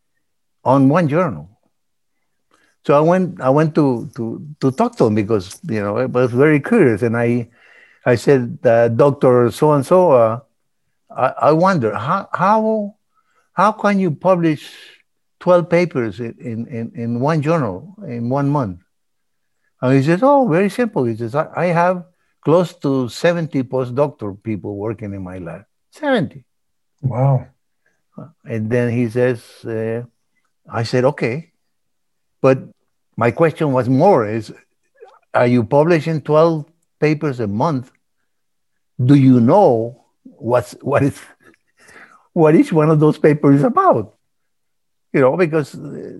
on one journal. So I went, I went to, to, to talk to him because, you know, I was very curious. And I, I said, uh, Dr. So-and-so, uh, I, I wonder how, how, how can you publish 12 papers in, in, in one journal in one month? And he says, oh, very simple. He says, I, I have close to 70 postdoctoral people working in my lab. 70. Wow. And then he says, uh, I said, okay. But my question was more is, are you publishing 12 papers a month? Do you know what's, what is, what each one of those papers about? You know, because uh,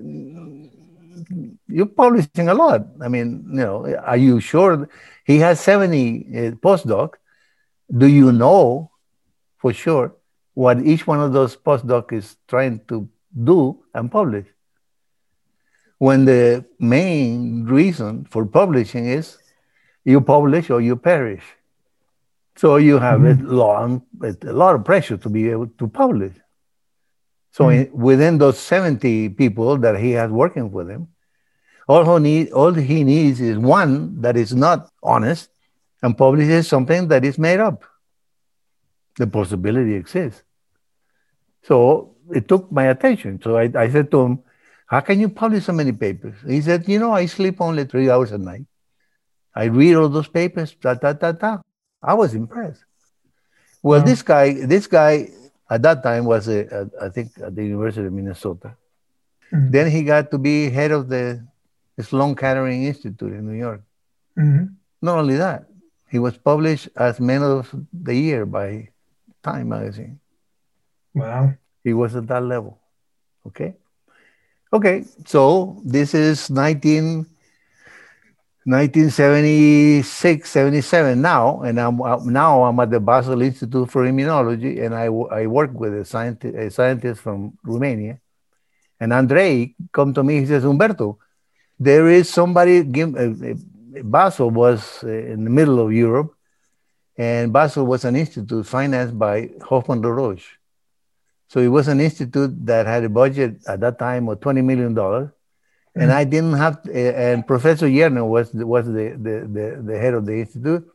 you're publishing a lot. I mean, you know, are you sure he has 70 uh, postdoc? Do you know for sure what each one of those postdoc is trying to do and publish? When the main reason for publishing is you publish or you perish. So you have mm-hmm. a, long, a lot of pressure to be able to publish. So mm-hmm. in, within those 70 people that he has working with him, all he, need, all he needs is one that is not honest and publishes something that is made up. The possibility exists. So it took my attention. So I, I said to him, How can you publish so many papers? He said, You know, I sleep only three hours a night. I read all those papers, ta ta ta ta. I was impressed. Well, wow. this guy, this guy at that time was, a, a, I think, at the University of Minnesota. Mm-hmm. Then he got to be head of the Sloan Kettering Institute in New York. Mm-hmm. Not only that, he was published as Man of the Year by Time magazine. Wow. He was at that level. Okay. Okay. So this is 19, 1976, 77 now, and I'm now I'm at the Basel Institute for Immunology, and I, I work with a scientist, a scientist from Romania. And Andrei come to me. He says, Umberto, there is somebody. Give, uh, uh Basel was uh, in the middle of Europe, and Basel was an institute financed by Hoffmann La Roche. So it was an institute that had a budget at that time of $20 million. And I didn't have, and Professor Jerne was, was the, the, the, the, head of the institute.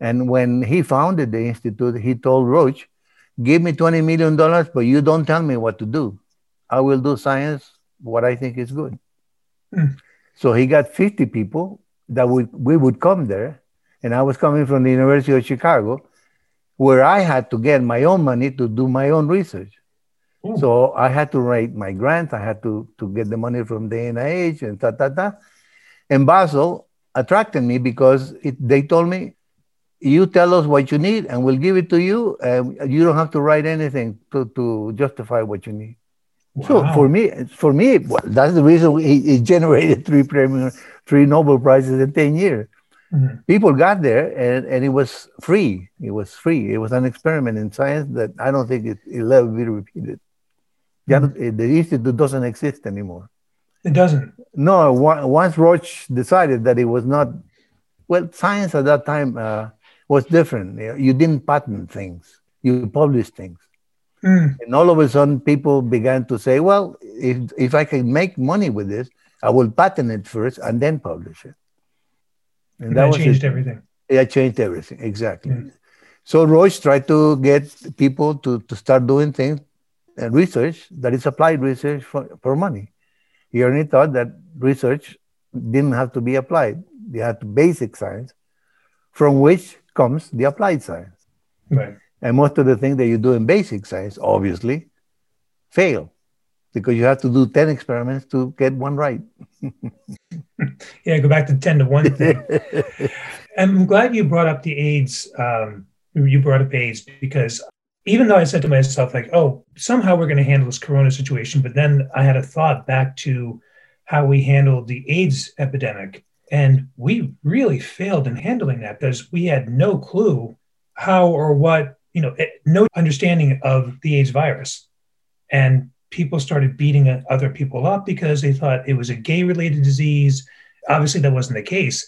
And when he founded the institute, he told Roche, give me $20 million, but you don't tell me what to do. I will do science, what I think is good. Mm. So he got 50 people that would, we would come there. And I was coming from the University of Chicago where I had to get my own money to do my own research. Ooh. So I had to write my grants. I had to, to get the money from the NIH and ta ta ta. And Basel attracted me because it, they told me, you tell us what you need and we'll give it to you. And you don't have to write anything to, to justify what you need. Wow. So for me, for me, well, that's the reason he, generated three premier, three Nobel prizes in ten years. Mm-hmm. People got there and, and it was free. It was free. It was an experiment in science that I don't think it, will ever be repeated. Mm-hmm. The institute doesn't exist anymore. It doesn't. No, once Roche decided that it was not, well, science at that time uh, was different. You didn't patent things, you published things. Mm. And all of a sudden, people began to say, well, if, if I can make money with this, I will patent it first and then publish it. And, and that, that changed it. everything. Yeah, changed everything, exactly. Mm. So Roche tried to get people to, to start doing things and research that is applied research for, for money. He only thought that research didn't have to be applied. They had basic science, from which comes the applied science. Right. And most of the things that you do in basic science, obviously, fail because you have to do 10 experiments to get one right. (laughs) (laughs) yeah, go back to 10 to 1 thing. (laughs) I'm glad you brought up the AIDS. Um, you brought up AIDS because even though I said to myself, like, oh, somehow we're going to handle this corona situation, but then I had a thought back to how we handled the AIDS epidemic. And we really failed in handling that because we had no clue how or what you know, eh, no understanding of the AIDS virus. And people started beating other people up because they thought it was a gay related disease. Obviously, that wasn't the case.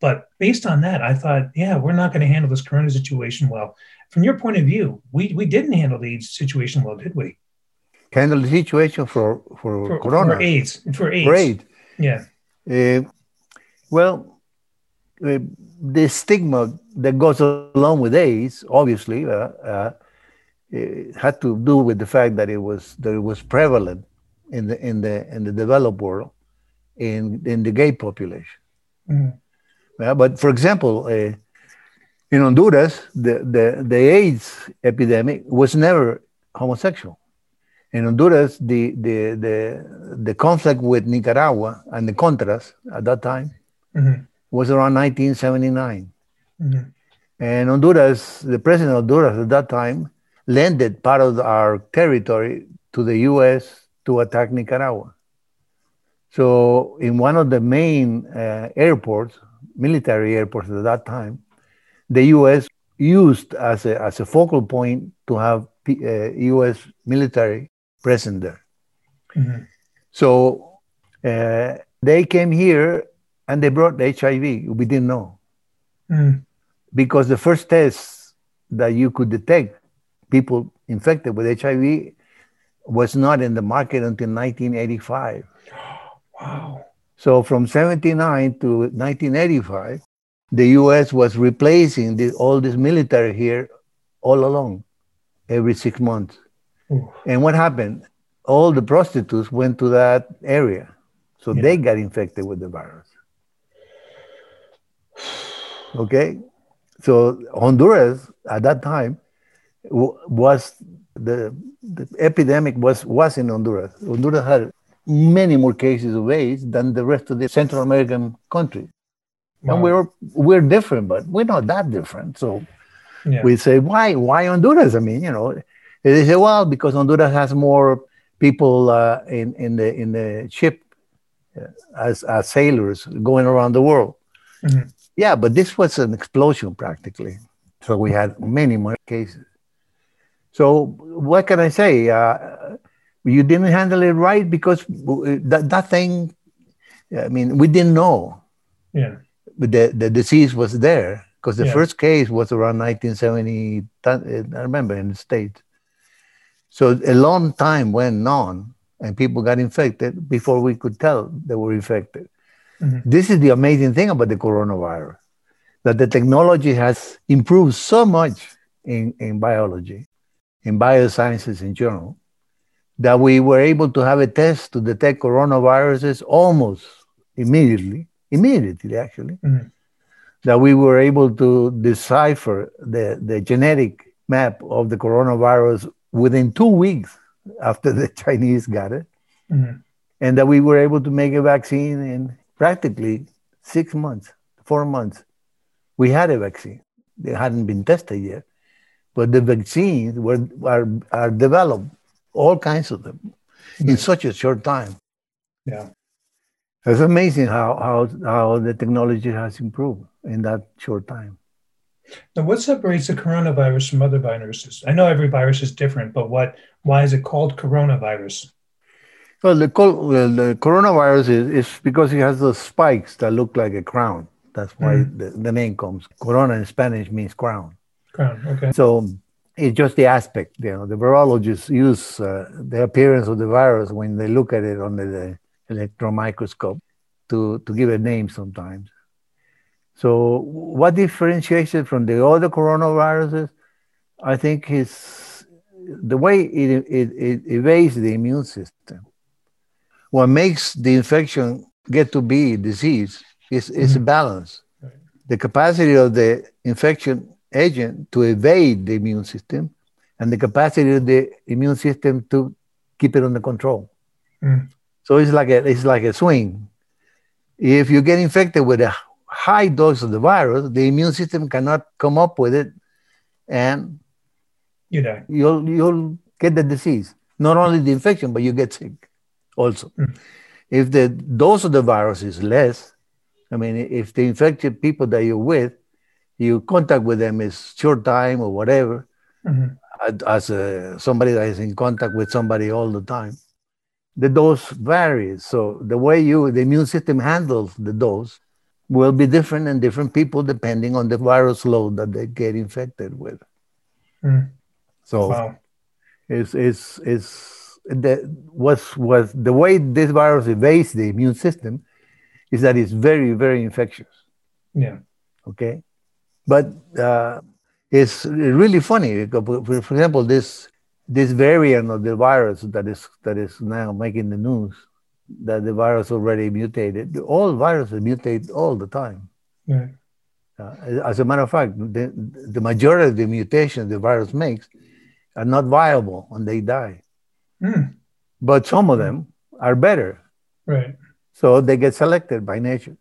But based on that, I thought, yeah, we're not going to handle this corona situation well. From your point of view, we, we didn't handle the AIDS situation well, did we? Handle the situation for, for, for corona. For AIDS. For AIDS. For AIDS. Yeah. Uh, well, uh, the stigma that goes along with AIDS, obviously, uh, uh, had to do with the fact that it was that it was prevalent in the in the in the developed world, in in the gay population. Mm. but for example, uh, in Honduras, the, the the AIDS epidemic was never homosexual. In Honduras, the the the the conflict with Nicaragua and the Contras at that time. Mm-hmm was around 1979. Mm-hmm. And Honduras, the president of Honduras at that time, lended part of our territory to the US to attack Nicaragua. So, in one of the main uh, airports, military airports at that time, the US used as a, as a focal point to have uh, US military present there. Mm-hmm. So, uh, they came here and they brought the HIV. We didn't know. Mm. Because the first test that you could detect people infected with HIV was not in the market until 1985. (gasps) Wow. So from 79 to 1985, the US was replacing the, all this military here all along, every six months. Ooh. And what happened? All the prostitutes went to that area. So yeah. they got infected with the virus. (sighs) Okay, so Honduras at that time was the, the epidemic was was in Honduras. Honduras had many more cases of AIDS than the rest of the Central American countries. Wow. And we're we're different, but we're not that different. So yeah. we say, why why Honduras? I mean, you know, they say, well, because Honduras has more people uh, in in the in the ship uh, as as sailors going around the world. Mm-hmm. Yeah, but this was an explosion practically. So we had many more cases. So what can I say? Uh, you didn't handle it right because that, that thing, I mean, we didn't know. Yeah. But the, the disease was there because the yeah. first case was around 1970, I remember in the States. So a long time went on and people got infected before we could tell they were infected. Mm-hmm. This is the amazing thing about the coronavirus that the technology has improved so much in, in biology, in biosciences in general, that we were able to have a test to detect coronaviruses almost immediately, immediately actually, mm-hmm. that we were able to decipher the, the genetic map of the coronavirus within two weeks after the (laughs) Chinese got it. Mm-hmm. And that we were able to make a vaccine in practically six months, four months, we had a vaccine. They hadn't been tested yet, but the vaccines were are, are developed, all kinds of them, in such a short time. Yeah, it's amazing how how how the technology has improved in that short time. Now, what separates the coronavirus from other viruses? I know every virus is different, but what? Why is it called coronavirus? Well, the, well, the coronavirus is, is because it has those spikes that look like a crown. That's why mm. the, the name comes. Corona in Spanish means crown. Crown, okay. So it's just the aspect, you know, the virologists use uh, the appearance of the virus when they look at it under the electron microscope to, to give a name sometimes. So what differentiates it from the other coronaviruses? I think is the way it, it, it evades the immune system. What makes the infection get to be disease is, is mm-hmm. a balance. Right. The capacity of the infection agent to evade the immune system and the capacity of the immune system to keep it under control. Mm. So it's like a it's like a swing. If you get infected with a high dose of the virus, the immune system cannot come up with it, and you die. You'll you'll get the disease. Not only the infection, but you get sick also. Mm. If the dose of the virus is less, I mean, if the infected people that you're with, you contact with them is short time or whatever, mm-hmm. as a, somebody that is in contact with somebody all the time, the dose varies. So the way you, the immune system handles the dose will be different in different people depending on the virus load that they get infected with. Mm. So wow. it's, it's, it's the, what's, what's, the way this virus evades the immune system is that it's very, very infectious. Yeah. Okay. But uh, it's really funny. For example, this this variant of the virus that is that is now making the news, that the virus already mutated. All viruses mutate all the time. Yeah. Uh, as a matter of fact, the, the majority of the mutations the virus makes are not viable and they die. Mm. But some of them are better. Right. So they get selected by nature.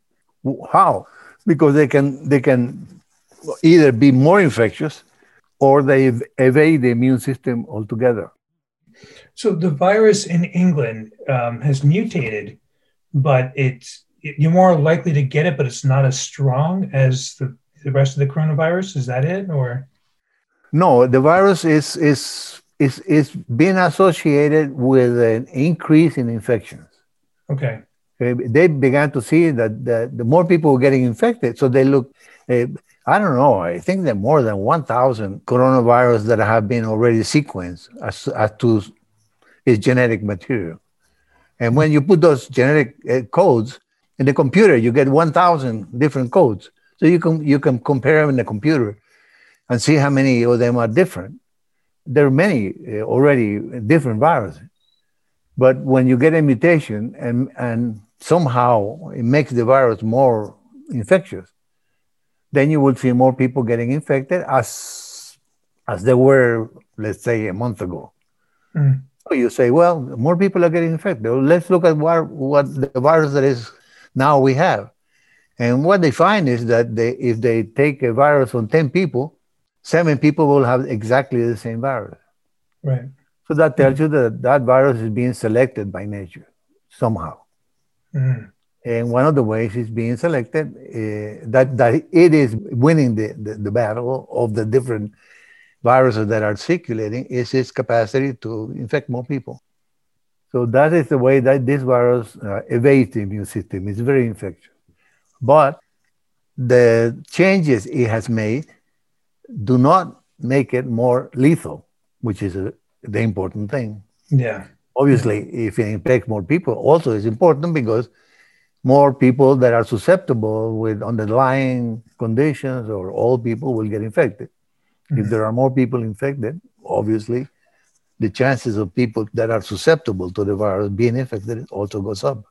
How? Because they can they can either be more infectious or they evade the immune system altogether. So the virus in England um, has mutated, but it's it, you're more likely to get it, but it's not as strong as the, the rest of the coronavirus. Is that it, or? No, the virus is is is is being associated with an increase in infections. Okay. They began to see that the, the more people were getting infected, so they look. Uh, I don't know. I think are more than 1,000 coronavirus that have been already sequenced as, as to its genetic material. And when you put those genetic uh, codes in the computer, you get 1,000 different codes. So you can, you can compare them in the computer and see how many of them are different. There are many uh, already different viruses. But when you get a mutation and, and somehow it makes the virus more infectious, then you will see more people getting infected as as there were, let's say, a month ago. Mm. So you say, well, more people are getting infected. Well, let's look at what, what the virus that is now we have. And what they find is that they, if they take a virus on 10 people, seven people will have exactly the same virus. Right. So that tells you that that virus is being selected by nature somehow. Mm. And one of the ways it's being selected, uh, that, that it is winning the, the, the, battle of the different viruses that are circulating, is its capacity to infect more people. So that is the way that this virus uh, evades the immune system. It's very infectious. But the changes it has made do not make it more lethal, which is a, the important thing. Yeah. Obviously, if it infects more people, also is important because more people that are susceptible with underlying conditions or all people will get infected. Mm-hmm. If there are more people infected, obviously, the chances of people that are susceptible to the virus being infected also goes up.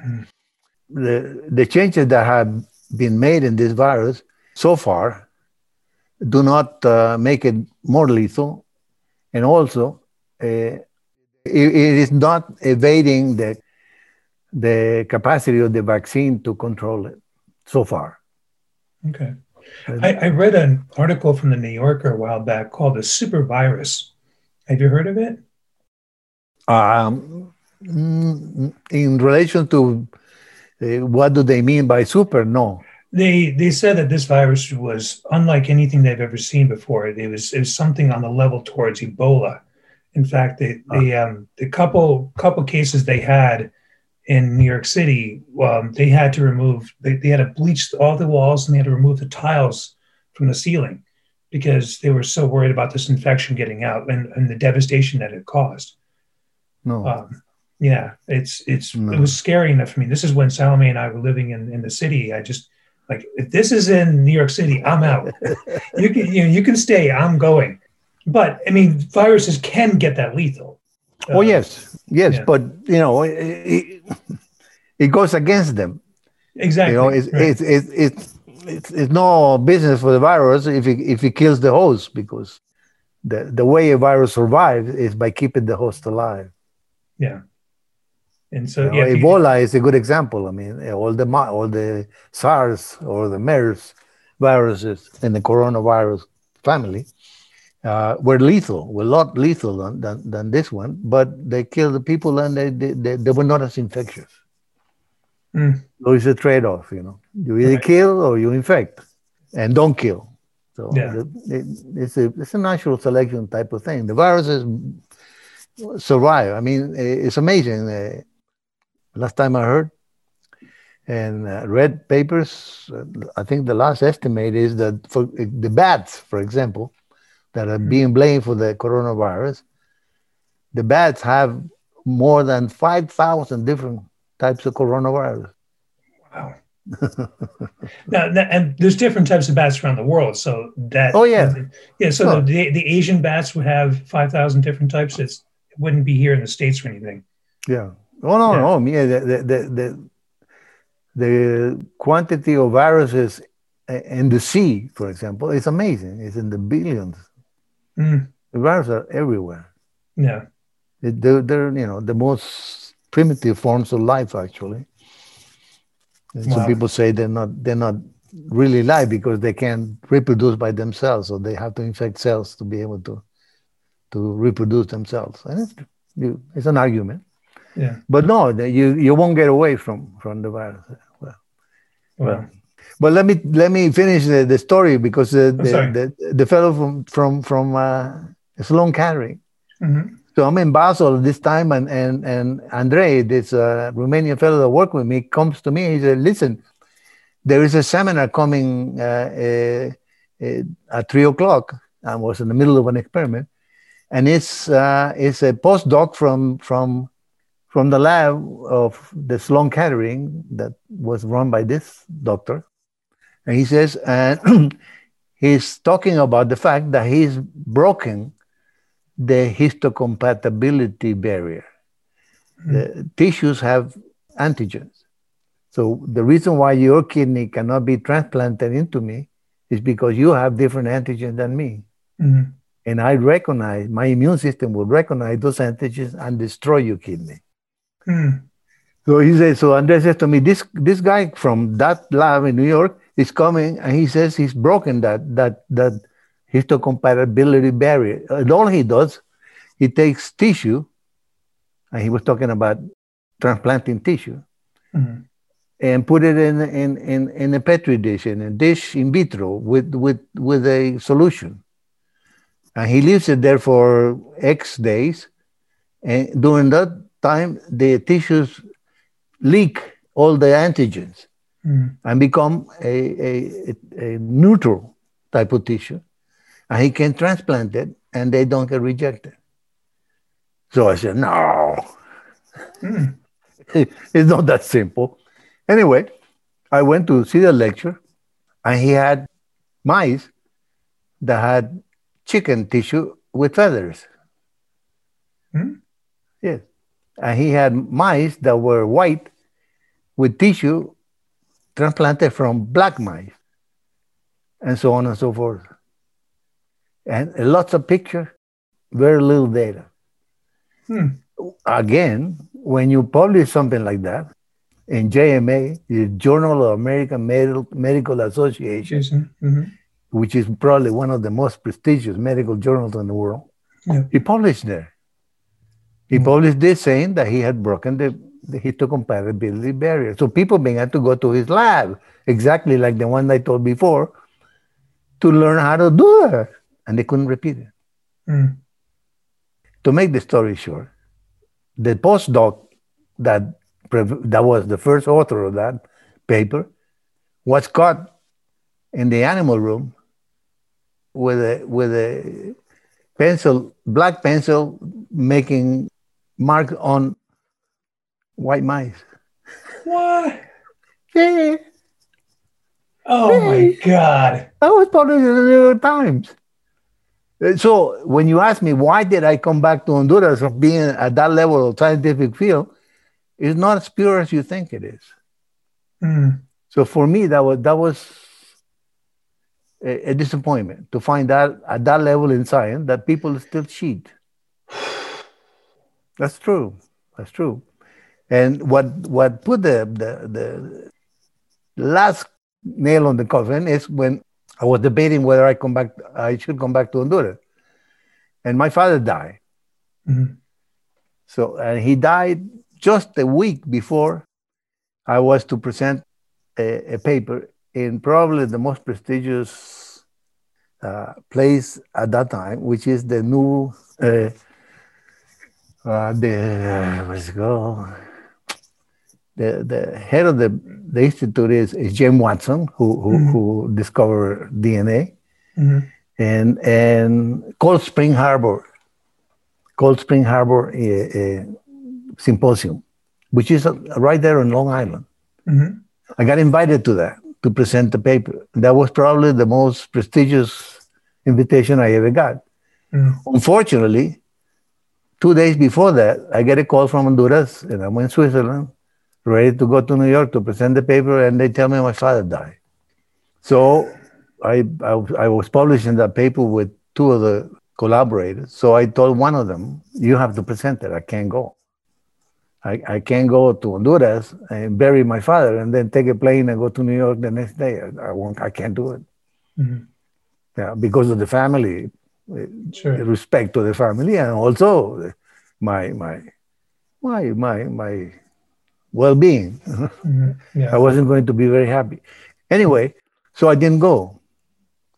Mm-hmm. The, the changes that have been made in this virus so far do not uh, make it more lethal. And also, uh, it, it is not evading the the capacity of the vaccine to control it so far. Okay. I, I, read an article from the New Yorker a while back called the super virus. Have you heard of it? Um, mm, in relation to uh, what do they mean by super? No. They they said that this virus was unlike anything they've ever seen before. It was it was something on the level towards Ebola. In fact, the the ah. um, the couple couple cases they had in New York City, um, they had to remove, they, they had to bleach all the walls and they had to remove the tiles from the ceiling because they were so worried about this infection getting out and, and the devastation that it caused. No. Um, yeah, it's it's no. it was scary enough for me. This is when Salome and I were living in, in the city. I just like if this is in New York City, I'm out. (laughs) you can you, know, you can stay. I'm going. But I mean, viruses can get that lethal. Uh, oh yes, yes, yeah. but you know, it, it, goes against them. Exactly. You know, it's right. it's, it's it's it's it's no business for the virus if it if it kills the host because the the way a virus survives is by keeping the host alive. Yeah. And so, you know, yeah, Ebola is a good example. I mean, all the all the SARS or the MERS viruses in the coronavirus family uh, were lethal, were a lot lethal than, than, than, this one, but they killed the people and they, they, they, they were not as infectious. Mm. So it's a trade off, you know. You either right. kill or you infect and don't kill. So yeah. it, it's, a, it's a natural selection type of thing. The viruses survive. I mean, it's amazing. Uh, last time I heard and uh, read papers, uh, I think the last estimate is that for the bats, for example, that are mm-hmm. being blamed for the coronavirus, the bats have more than 5,000 different types of coronavirus. Wow. (laughs) now, and there's different types of bats around the world. So that. Oh yeah. Yeah. So the, the Asian bats would have 5,000 different types. It's, it wouldn't be here in the States or anything. Yeah. Oh no, yeah. no, yeah, the, the, the, the quantity of viruses eh, in the sea, for example, is amazing. It's in the billions. Mm. The viruses are everywhere. Yeah, they're, they're you know the most primitive forms of life actually. And wow. Some people say they're not they're not really live because they can't reproduce by themselves, so they have to infect cells to be able to to reproduce themselves. And it's, you, it's an argument. Yeah. But no, you you won't get away from from the virus. Well, well. But let me let me finish the, the story because the, the, the, the, fellow from from from uh, Sloan Kettering. Mm-hmm. So I'm in Basel this time, and and and Andre, this uh, Romanian fellow that worked with me, comes to me. He said, "Listen, there is a seminar coming uh, uh, uh at three o'clock." I was in the middle of an experiment, and it's uh, it's a postdoc from from from the lab of the Sloan Kettering that was run by this doctor. And he says, and (clears throat) he's talking about the fact that he's broken the histocompatibility barrier. Mm-hmm. The tissues have antigens. So the reason why your kidney cannot be transplanted into me is because you have different antigens than me. Mm-hmm. And I recognize, my immune system will recognize those antigens and destroy your kidney. Mm. So he says, so Andres says to me, this, this guy from that lab in New York is coming and he says he's broken that, that, that histocompatibility barrier. And all he does, he takes tissue, and he was talking about transplanting tissue, mm-hmm. and put it in, in, in, in a petri dish, in a dish in vitro with, with, with a solution. And he leaves it there for X days. And during that time, the tissues leak all the antigens mm. and become a, a, a, neutral type of tissue. And he can transplant it and they don't get rejected. So I said, no, mm. (laughs) it's not that simple. Anyway, I went to see the lecture and he had mice that had chicken tissue with feathers. Mm. Yes and he had mice that were white with tissue transplanted from black mice, and so on and so forth. And lots of pictures, very little data. Hmm. Again, when you publish something like that in JMA, the Journal of American Medical Medical Association, mm-hmm. which is probably one of the most prestigious medical journals in the world, yeah. he published there. He mm-hmm. published this saying that he had broken the, the histocompatibility barrier. So people began to go to his lab, exactly like the one I told before, to learn how to do that. And they couldn't repeat it. Mm. To make the story short, the postdoc that that was the first author of that paper, was caught in the animal room with a with a pencil, black pencil, making marks on white mice. What? Yeah. Oh yeah. my God. I was published in the New York Times. Uh, so when you ask me why did I come back to Honduras from being at that level of scientific field, it's not as pure as you think it is. Mm. So for me, that was that was a, a, disappointment to find that at that level in science that people still cheat. (sighs) That's true. That's true. And what what put the the, the last nail on the coffin is when I was debating whether I come back, I should come back to Honduras, and my father died. Mm-hmm. So and he died just a week before I was to present a, a paper in probably the most prestigious uh, place at that time, which is the new uh, uh, the let's go. The, the head of the, the institute is, is James Watson, who who, mm-hmm. who discovered DNA, mm-hmm. and and Cold Spring Harbor, Cold Spring Harbor uh, Symposium, which is right there on Long Island. Mm-hmm. I got invited to that to present the paper. That was probably the most prestigious invitation I ever got. Mm. Unfortunately, two days before that, I get a call from Honduras, and I'm in Switzerland, ready to go to New York to present the paper, and they tell me my father died. So I, I, I was publishing that paper with two of the collaborators. So I told one of them, "You have to present it. I can't go." I, I can't go to Honduras and bury my father and then take a plane and go to New York the next day. I, I won't. I can't do it. Mm-hmm. Yeah, because of the family, sure. respect to the family, and also my my my my my well-being. Mm-hmm. Yeah. I wasn't going to be very happy. Anyway, so I didn't go,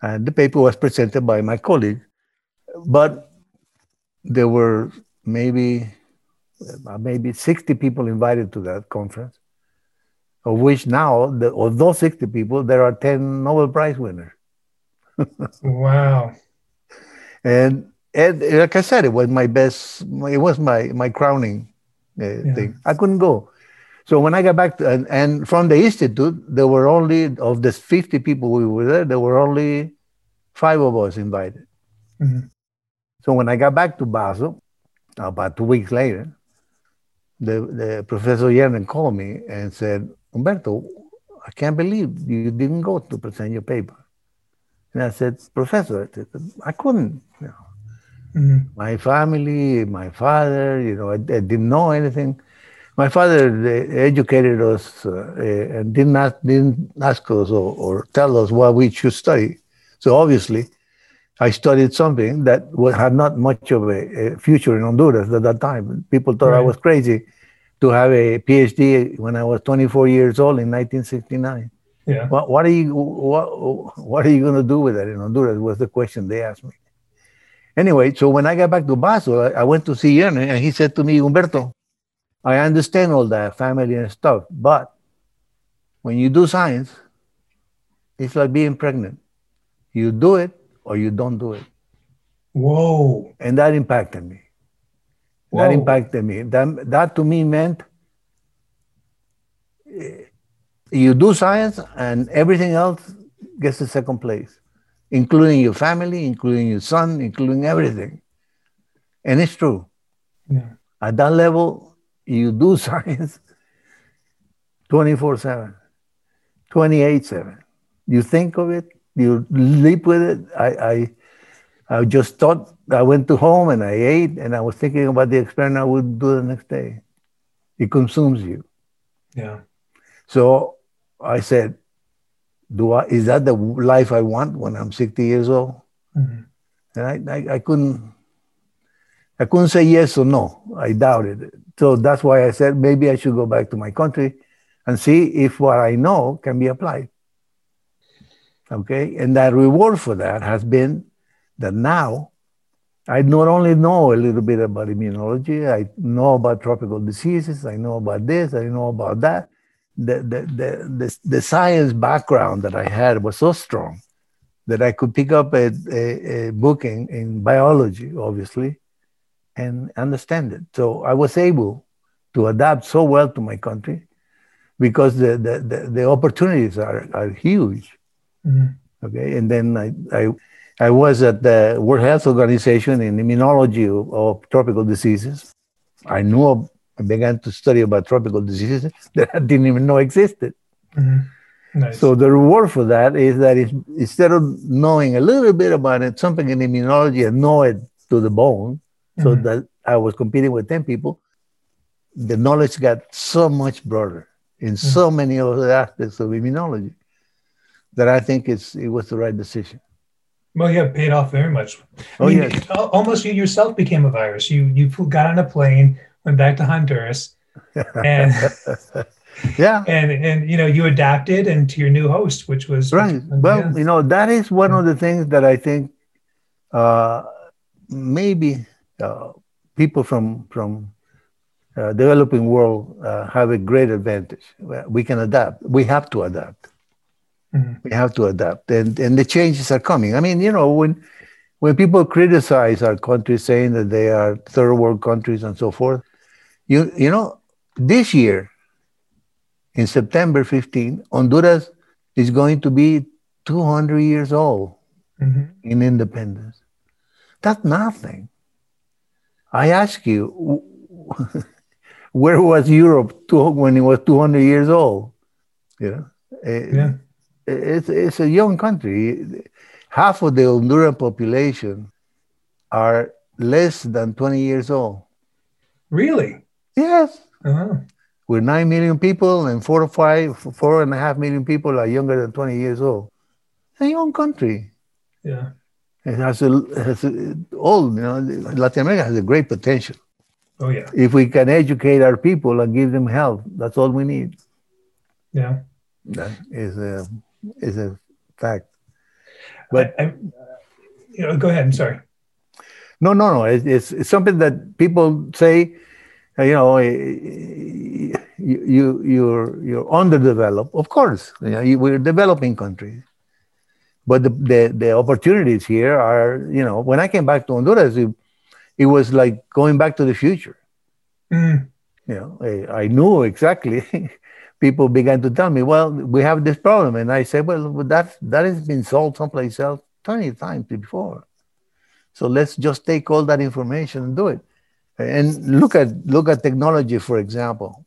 and the paper was presented by my colleague, but there were maybe uh, maybe 60 people invited to that conference, of which now, the, of those 60 people, there are 10 Nobel Prize winners. (laughs) wow. And, and like I said, it was my best, it was my, my crowning uh, yeah. thing. I couldn't go. So when I got back, to, and, and from the institute, there were only, of the 50 people we were there, there were only five of us invited. Mm-hmm. So when I got back to Basel, about two weeks later, the, the Professor Jerne called me and said, Humberto, I can't believe you didn't go to present your paper. And I said, Professor, I couldn't. You know. Mm-hmm. My family, my father, you know, I, I, didn't know anything. My father educated us uh, and didn't ask, didn't ask us or, or tell us what we should study. So obviously, I studied something that had not much of a, a, future in Honduras at that time. People thought right. I was crazy to have a PhD when I was 24 years old in 1969. Yeah. What, what are you what, what are you going to do with that in Honduras? Was the question they asked me. Anyway, so when I got back to Basel, I, I went to see Jerne, and he said to me, Humberto, I understand all that family and stuff, but when you do science, it's like being pregnant. You do it or you don't do it. Whoa. And that impacted me. Whoa. That impacted me. That, that to me meant eh, you do science and everything else gets a second place, including your family, including your son, including everything. And it's true. Yeah. At that level, you do (laughs) science 24 7, 28 7. You think of it, you live with it. I, I, I just thought I went to home and I ate and I was thinking about the experiment I would do the next day. It consumes you. Yeah. So I said, "Do I? Is that the life I want when I'm 60 years old?" Mm-hmm. And I, I, I couldn't. I couldn't say yes or no. I doubted it. So that's why I said maybe I should go back to my country and see if what I know can be applied. Okay. And that reward for that has been that now I not only know a little bit about immunology, I know about tropical diseases, I know about this, I know about that. The, the, the, the, the science background that I had was so strong that I could pick up a, a, a book in, in biology, obviously, and understand it. So I was able to adapt so well to my country because the, the, the, the opportunities are, are huge. Mm-hmm. Okay. And then I, I, I was at the World Health Organization in immunology of, of tropical diseases. I knew, I began to study about tropical diseases (laughs) that I didn't even know existed. Mm-hmm. Nice. So the reward for that is that instead of knowing a little bit about it, something in immunology and know it to the bone, mm-hmm. so that I was competing with 10 people, the knowledge got so much broader in mm-hmm. so many other aspects of immunology that I think it's, it was the right decision. Well, yeah, paid off very much. I oh, mean, yes. almost you yourself became a virus. You you got on a plane, went back to Honduras, (laughs) and (laughs) yeah, and and you know you adapted and to your new host, which was right. well, yeah. you know that is one of the things that I think uh, maybe people from from uh, developing world uh, have a great advantage. We can adapt. We have to adapt. Mm-hmm. We have to adapt, and and the changes are coming. I mean, you know, when when people criticize our country, saying that they are third world countries and so forth, you you know, this year, in September 15, Honduras is going to be 200 years old mm-hmm. in independence. That's nothing. I ask you, where was Europe two, when it was 200 years old? You know, eh, yeah it's, it's a young country. Half of the Honduran population are less than 20 years old. Really? Yes. Uh-huh. With 9 million people and four or five, four and a half million people are younger than 20 years old. It's a young country. Yeah. It has a, has a all, you know, Latin America has a great potential. Oh, yeah. If we can educate our people and give them help, that's all we need. Yeah. That is a is a fact. But I, I, you know, go ahead. I'm sorry. No, no, no. It, it's, it's something that people say. Uh, you know, you, you you're you're underdeveloped. Of course, you know, we're developing country, but the, the the opportunities here are. You know, when I came back to Honduras, it, it was like going back to the future. Mm. You know, I, I knew exactly (laughs) people began to tell me, well, we have this problem. And I said, well, that, that has been solved someplace else 20 times before. So let's just take all that information and do it. And look at, look at technology, for example.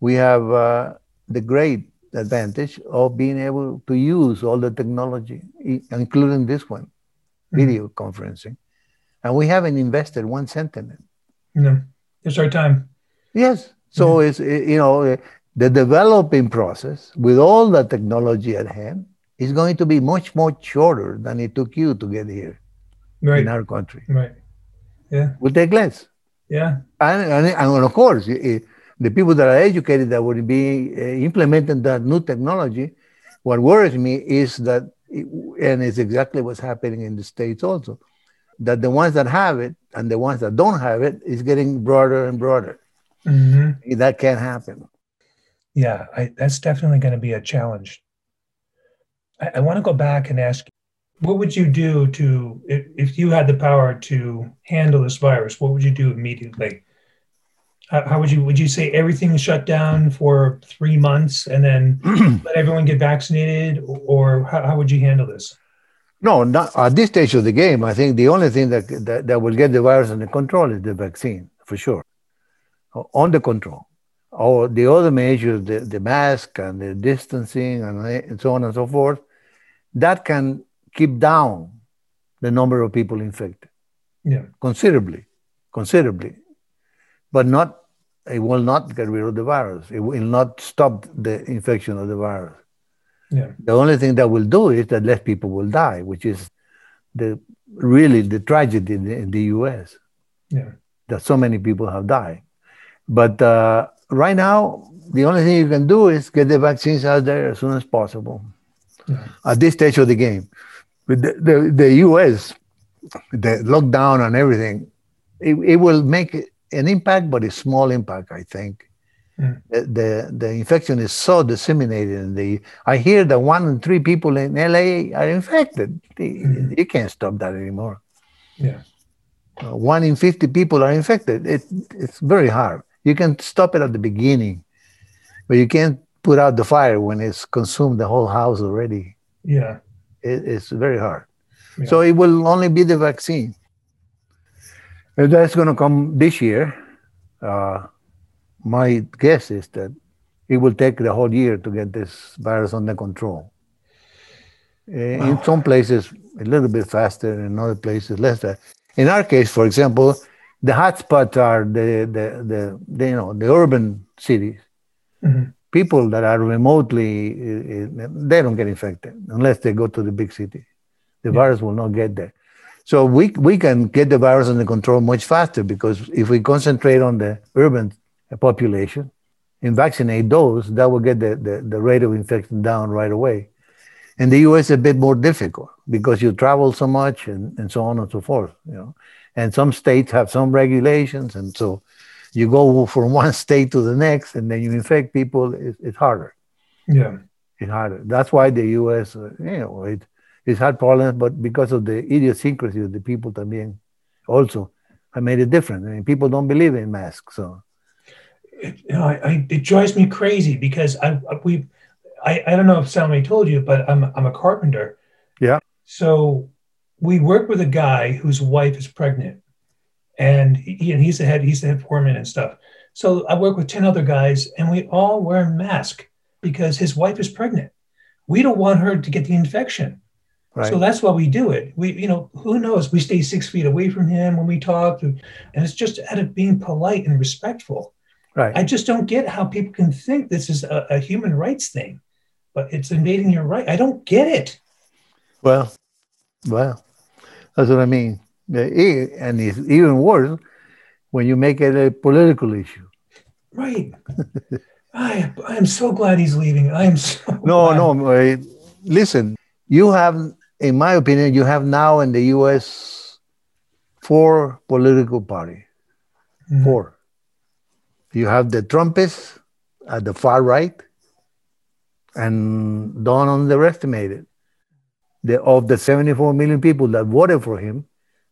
We have uh, the great advantage of being able to use all the technology, including this one, mm-hmm. video conferencing. And we haven't invested one cent in it. No, it's our time. Yes. So mm-hmm. it's, you know, the developing process with all the technology at hand is going to be much more shorter than it took you to get here right. in our country. Right. Yeah. Will take less. Yeah. And, and, and of course, it, the people that are educated that would be uh, implementing that new technology, what worries me is that, it, and it's exactly what's happening in the States also, that the ones that have it and the ones that don't have it is getting broader and broader. Mm-hmm. That can't happen yeah, I, that's definitely going to be a challenge. I, I want to go back and ask, what would you do to if, if you had the power to handle this virus? What would you do immediately? How, how would you would you say everything shut down for three months and then (clears throat) let everyone get vaccinated, or how, how would you handle this? No, not at this stage of the game. I think the only thing that, that, that will get the virus under control is the vaccine, for sure. on the control Or the other measures, the, the mask and the distancing and so on and so forth, that can keep down the number of people infected. Yeah. Considerably, considerably. But not it will not get rid of the virus. It will not stop the infection of the virus. Yeah. The only thing that will do is that less people will die, which is the really the tragedy in the, in the US. Yeah. That so many people have died. But uh, right now, the only thing you can do is get the vaccines out there as soon as possible. Yeah. At this stage of the game, with the, the, the U.S., the lockdown and everything, it, it will make an impact, but a small impact, I think. Mm. The, the, the infection is so disseminated. And the I hear that one in three people in LA are infected. Mm. You can't stop that anymore. Yeah. Uh, one in 50 people are infected. It, it's very hard. You can stop it at the beginning, but you can't put out the fire when it's consumed the whole house already. Yeah. It, it's very hard. Yeah. So it will only be the vaccine. If that's going to come this year, uh, my guess is that it will take the whole year to get this virus under control. Wow. In some places, a little bit faster, in other places, less. In our case, for example, the hotspots are the, the, the, the, you know the urban cities. Mm-hmm. People that are remotely, eh, eh, they don't get infected unless they go to the big city. The yeah. virus will not get there. So we, we can get the virus under control much faster because if we concentrate on the urban population and vaccinate those, that will get the, the, the rate of infection down right away. In the US, a bit more difficult because you travel so much and, and so on and so forth, you know. And some states have some regulations, and so you go from (laughs) one state to the next, and then you infect people. It's, it's harder. Yeah, it's harder. That's why the U.S. Uh, you know it, it's had problems, but because of the idiosyncrasy of the people, también also have made it different. I mean, people don't believe in masks, so it, you know, I, I, it drives me crazy because I we I, I don't know if somebody told you, but I'm I'm a carpenter. Yeah. So we work with a guy whose wife is pregnant, and he and he's the head he's the head foreman and stuff. So I work with ten other guys, and we all wear a mask because his wife is pregnant. We don't want her to get the infection. Right. So that's why we do it. We, you know, who knows? We stay six feet away from him when we talk, and it's just out of being polite and respectful. Right. I just don't get how people can think this is a, a human rights thing, but it's invading your right. I don't get it. Well, well, that's what I mean. And it's even worse when you make it a political issue. Right. (laughs) I I am so glad he's leaving. I am so. No, glad. no. Uh, listen, you have, in my opinion, you have now in the U.S. four political parties. Mm-hmm. Four you have the Trumpists at the far right, and don't underestimate it. The, of the 74 million people that voted for him,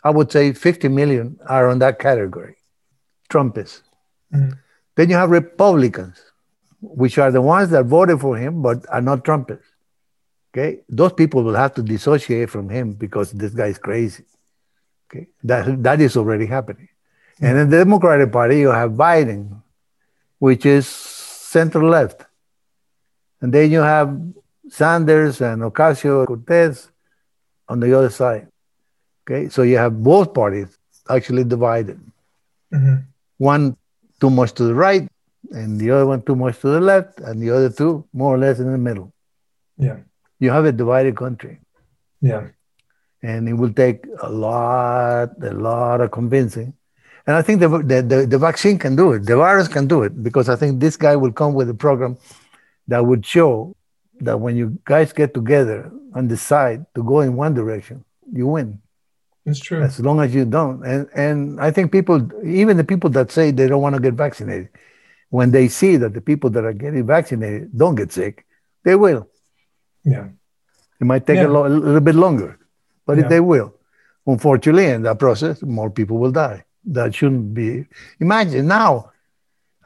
I would say 50 million are on that category, Trumpists. Mm-hmm. Then you have Republicans, which are the ones that voted for him but are not Trumpists. Okay, those people will have to dissociate from him because this guy is crazy. Okay, that that is already happening. Mm-hmm. And in the Democratic Party, you have Biden, which is center left. And then you have Sanders and Ocasio Cortez on the other side. Okay, so you have both parties actually divided. Mm-hmm. One too much to the right, and the other one too much to the left, and the other two more or less in the middle. Yeah. You have a divided country. Yeah. And it will take a lot, a lot of convincing and I think the, the, the, the, vaccine can do it. The virus can do it because I think this guy will come with a program that would show that when you guys get together and decide to go in one direction, you win. It's true. As long as you don't. And, and I think people, even the people that say they don't want to get vaccinated, when they see that the people that are getting vaccinated don't get sick, they will. Yeah. It might take yeah. a, lo- a, little bit longer, but yeah. they will. Unfortunately, in that process, more people will die that shouldn't be. Imagine now,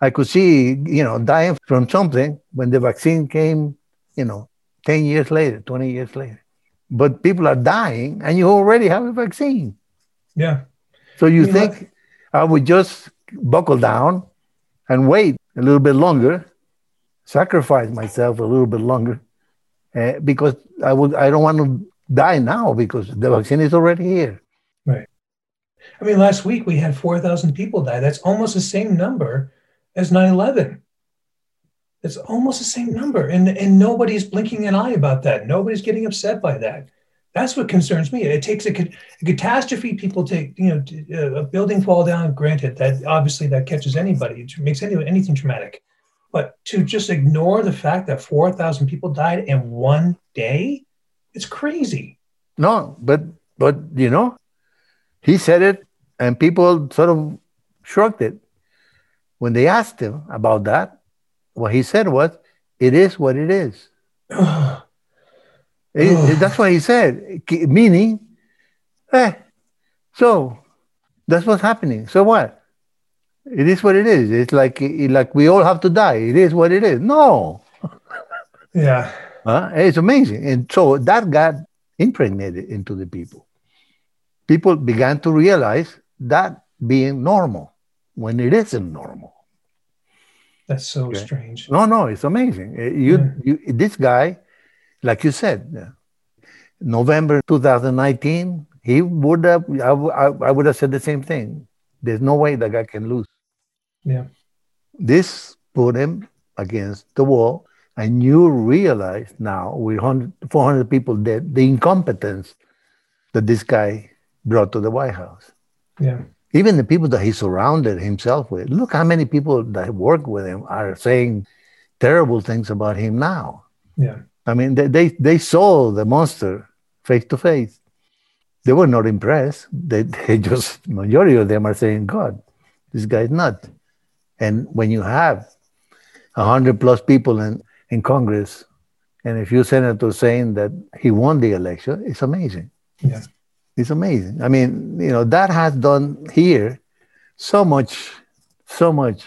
I could see, you know, dying from something when the vaccine came, you know, 10 years later, 20 years later. But people are dying and you already have a vaccine. Yeah. So you, you think know, I would just buckle down and wait a little bit longer, sacrifice myself a little bit longer, uh, because I would I don't want to die now because the vaccine is already here. Right. I mean, last week we had 4,000 people die. That's almost the same number as 9 11. It's almost the same number. And, and nobody's blinking an eye about that. Nobody's getting upset by that. That's what concerns me. It takes a, a catastrophe. People take, you know, uh, a building fall down. Granted, that obviously that catches anybody. It makes any, anything traumatic. But to just ignore the fact that 4,000 people died in one day, it's crazy. No, but but you know, He said it, and people sort of shrugged it. When they asked him about that, what he said was, "It is what it is." (sighs) it, that's what he said, meaning, eh, so that's what's happening. So what? It is what it is. It's like like we all have to die. It is what it is. No. (laughs) Yeah. Uh, it's amazing. And so that got impregnated into the people. People began to realize that being normal when it isn't normal. That's so okay. strange. No, no, it's amazing. Uh, you, yeah. you, this guy, like you said, November 2019, he would have, I, I would have said the same thing. There's no way that guy can lose. Yeah. This put him against the wall. And you realize now, with 400 people dead, the incompetence that this guy brought to the White House. Yeah. Even the people that he surrounded himself with. Look how many people that work with him are saying terrible things about him now. Yeah. I mean, they, they, they saw the monster face to face. They were not impressed. They, (laughs) they just, majority of them are saying, God, this guy's nuts. And when you have 100 plus people in, in Congress and a few senators saying that he won the election, it's amazing. Yeah. It's amazing. I mean, you know, that has done here so much, so much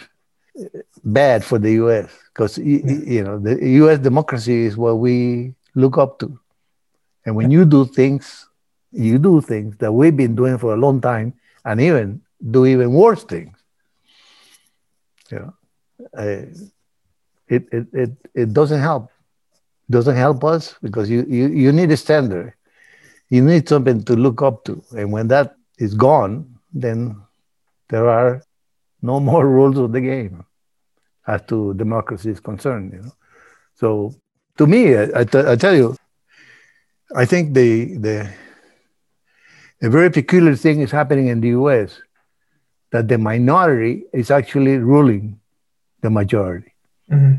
uh, bad for the U.S. because yeah. you know the U.S. democracy is what we look up to, and when you do things, you do things that we've been doing for a long time, and even do even worse things. Uh, it, it it it doesn't help. Doesn't help us because you, you you need a standard. You need something to look up to, and when that is gone, then there are no (laughs) more rules of the game as to democracy is concerned. You know, so to me, I, I tell you, I think the the a very peculiar thing is happening in the U.S. that the minority is actually ruling the majority. Mm-hmm.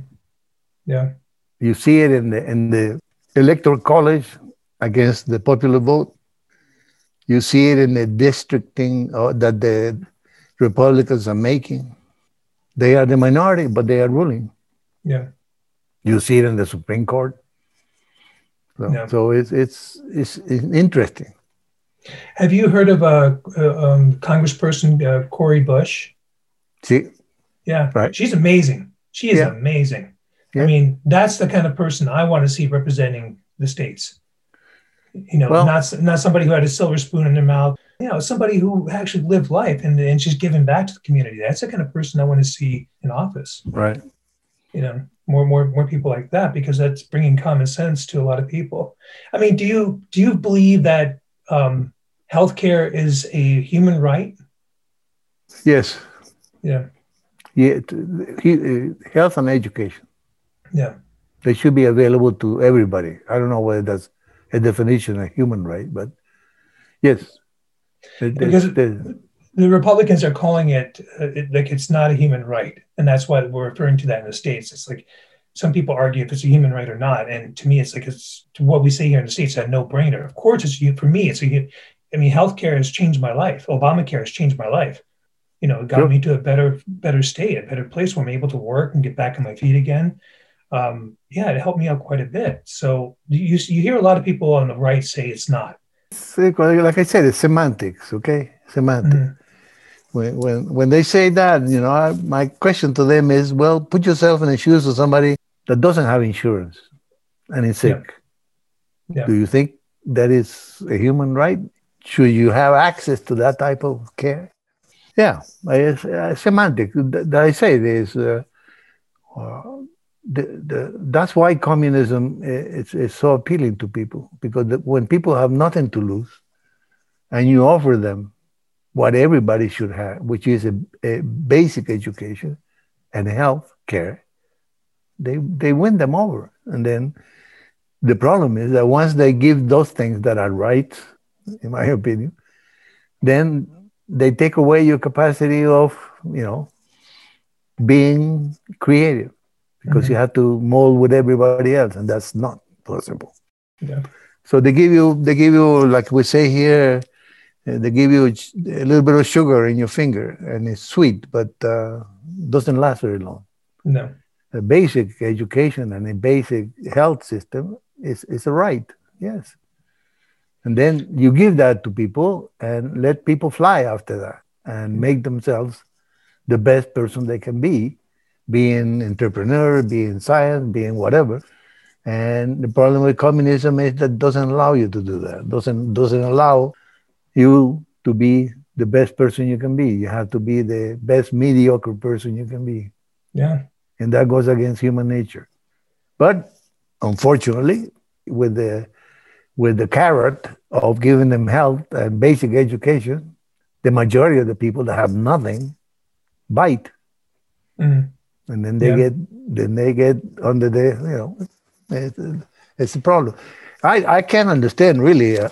Yeah, you see it in the in the electoral college against the popular vote. You see it in the districting uh, that the Republicans are making. They are the minority, but they are ruling. Yeah. You see it in the Supreme Court. So, yeah. so it's, it's, it's it's interesting. Have you heard of a, a um, Congressperson uh, Cori Bush? See, yeah, right. She's amazing. She is yeah. amazing. Yeah. I mean, that's the kind of person I want to see representing the states. You know, well, not not somebody who had a silver spoon in their mouth you know, somebody who actually lived life and, and she's giving back to the community. That's the kind of person I want to see in office. Right. You know, more, more, more people like that because that's bringing common sense to a lot of people. I mean, do you do you believe that um, healthcare is a human right? Yes. Yeah. Yeah. Health and education. Yeah. They should be available to everybody. I don't know whether that's a definition of human right, but yes, because the, the Republicans are calling it, uh, it, like it's not a human right, and that's why we're referring to that in the states. It's like some people argue if it's a human right or not, and to me, it's like it's what we say here in the states a no brainer. Of course, it's you. for me. It's a, I mean, healthcare has changed my life. Obamacare has changed my life. You know, it got sure. me to a better, better state, a better place where I'm able to work and get back on my feet again. Um, yeah, it helped me out quite a bit. So you you hear a lot of people on the right say it's not like I said, it's semantics, okay? Semantics. Mm-hmm. When, when, when they say that, you know, I, my question to them is, well, put yourself in the shoes of somebody that doesn't have insurance and is sick. Yeah. Yeah. Do you think that is a human right? Should you have access to that type of care? Yeah, it's uh, semantic. That I say is uh, uh, the, the, that's why communism is, is so appealing to people because when people have nothing to lose and you offer them what everybody should have, which is a, a basic education and health care, they, they win them over. And then the problem is that once they give those things that are right, in my (laughs) opinion, then they take away your capacity of, you know, being creative because mm-hmm. you have to mold with everybody else, and that's not possible. Yeah. So they give you, they give you, like we say here, they give you a little bit of sugar in your finger, and it's sweet, but uh, doesn't last very long. No. A basic education and a basic health system is, is a right, yes. And then you give that to people and let people fly after that and make themselves the best person they can be, being entrepreneur, being science, being whatever. And the problem with communism is that doesn't allow you to do that. Doesn't doesn't allow you to be the best person you can be. You have to be the best mediocre person you can be. Yeah. And that goes against human nature. But unfortunately, with the with the carrot of giving them health and basic education, the majority of the people that have nothing bite. Mm. And then they yeah. get then they get under the you know it's, it's a problem. I, I can't understand really. Uh,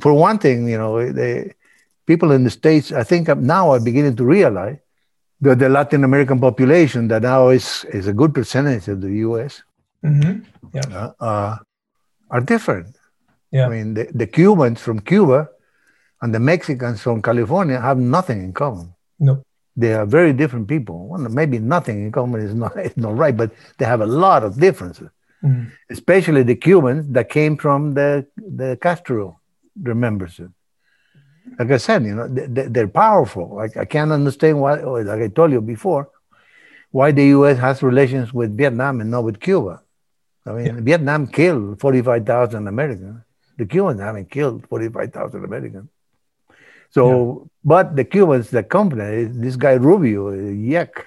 for one thing, you know, the people in the states. I think now are beginning to realize that the Latin American population that now is is a good percentage of the U.S. Mm-hmm. Yeah. Uh, uh, are different. Yeah. I mean, the, the Cubans from Cuba and the Mexicans from California have nothing in common. No. They are very different people. Well, maybe nothing in common is not, (laughs) is not right, but they have a lot of differences, mm. especially the Cubans that came from the, the Castro remembers it. Like I said, you know, they, are powerful. Like I can't understand why, oh, like I told you before, why the U.S. has relations with Vietnam and not with Cuba. I mean, yeah. Vietnam killed 45,000 Americans the Cubans haven't killed 45,000 Americans. So, yeah. but the Cubans, the company, this guy Rubio, yuck,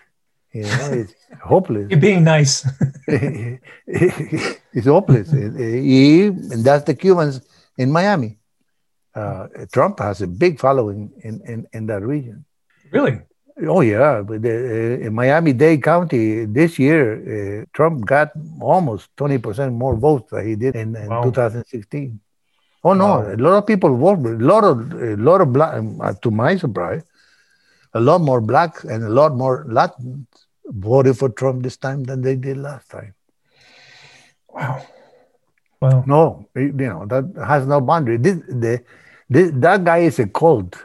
you know, (laughs) it's hopeless. You're being nice. (laughs) (laughs) it's hopeless. He, and that's the Cubans in Miami. Uh, Trump has a big following in, in, in that region. Really? Oh yeah, but the, uh, in Miami-Dade County this year, uh, Trump got almost twenty percent more votes than he did in, in wow. 2016. Oh no, wow. a lot of people voted. A lot of a lot of black. Uh, to my surprise, a lot more blacks and a lot more Latins voted for Trump this time than they did last time. Wow. Well, no, you know that has no boundary. This, the, this, that guy is a cult.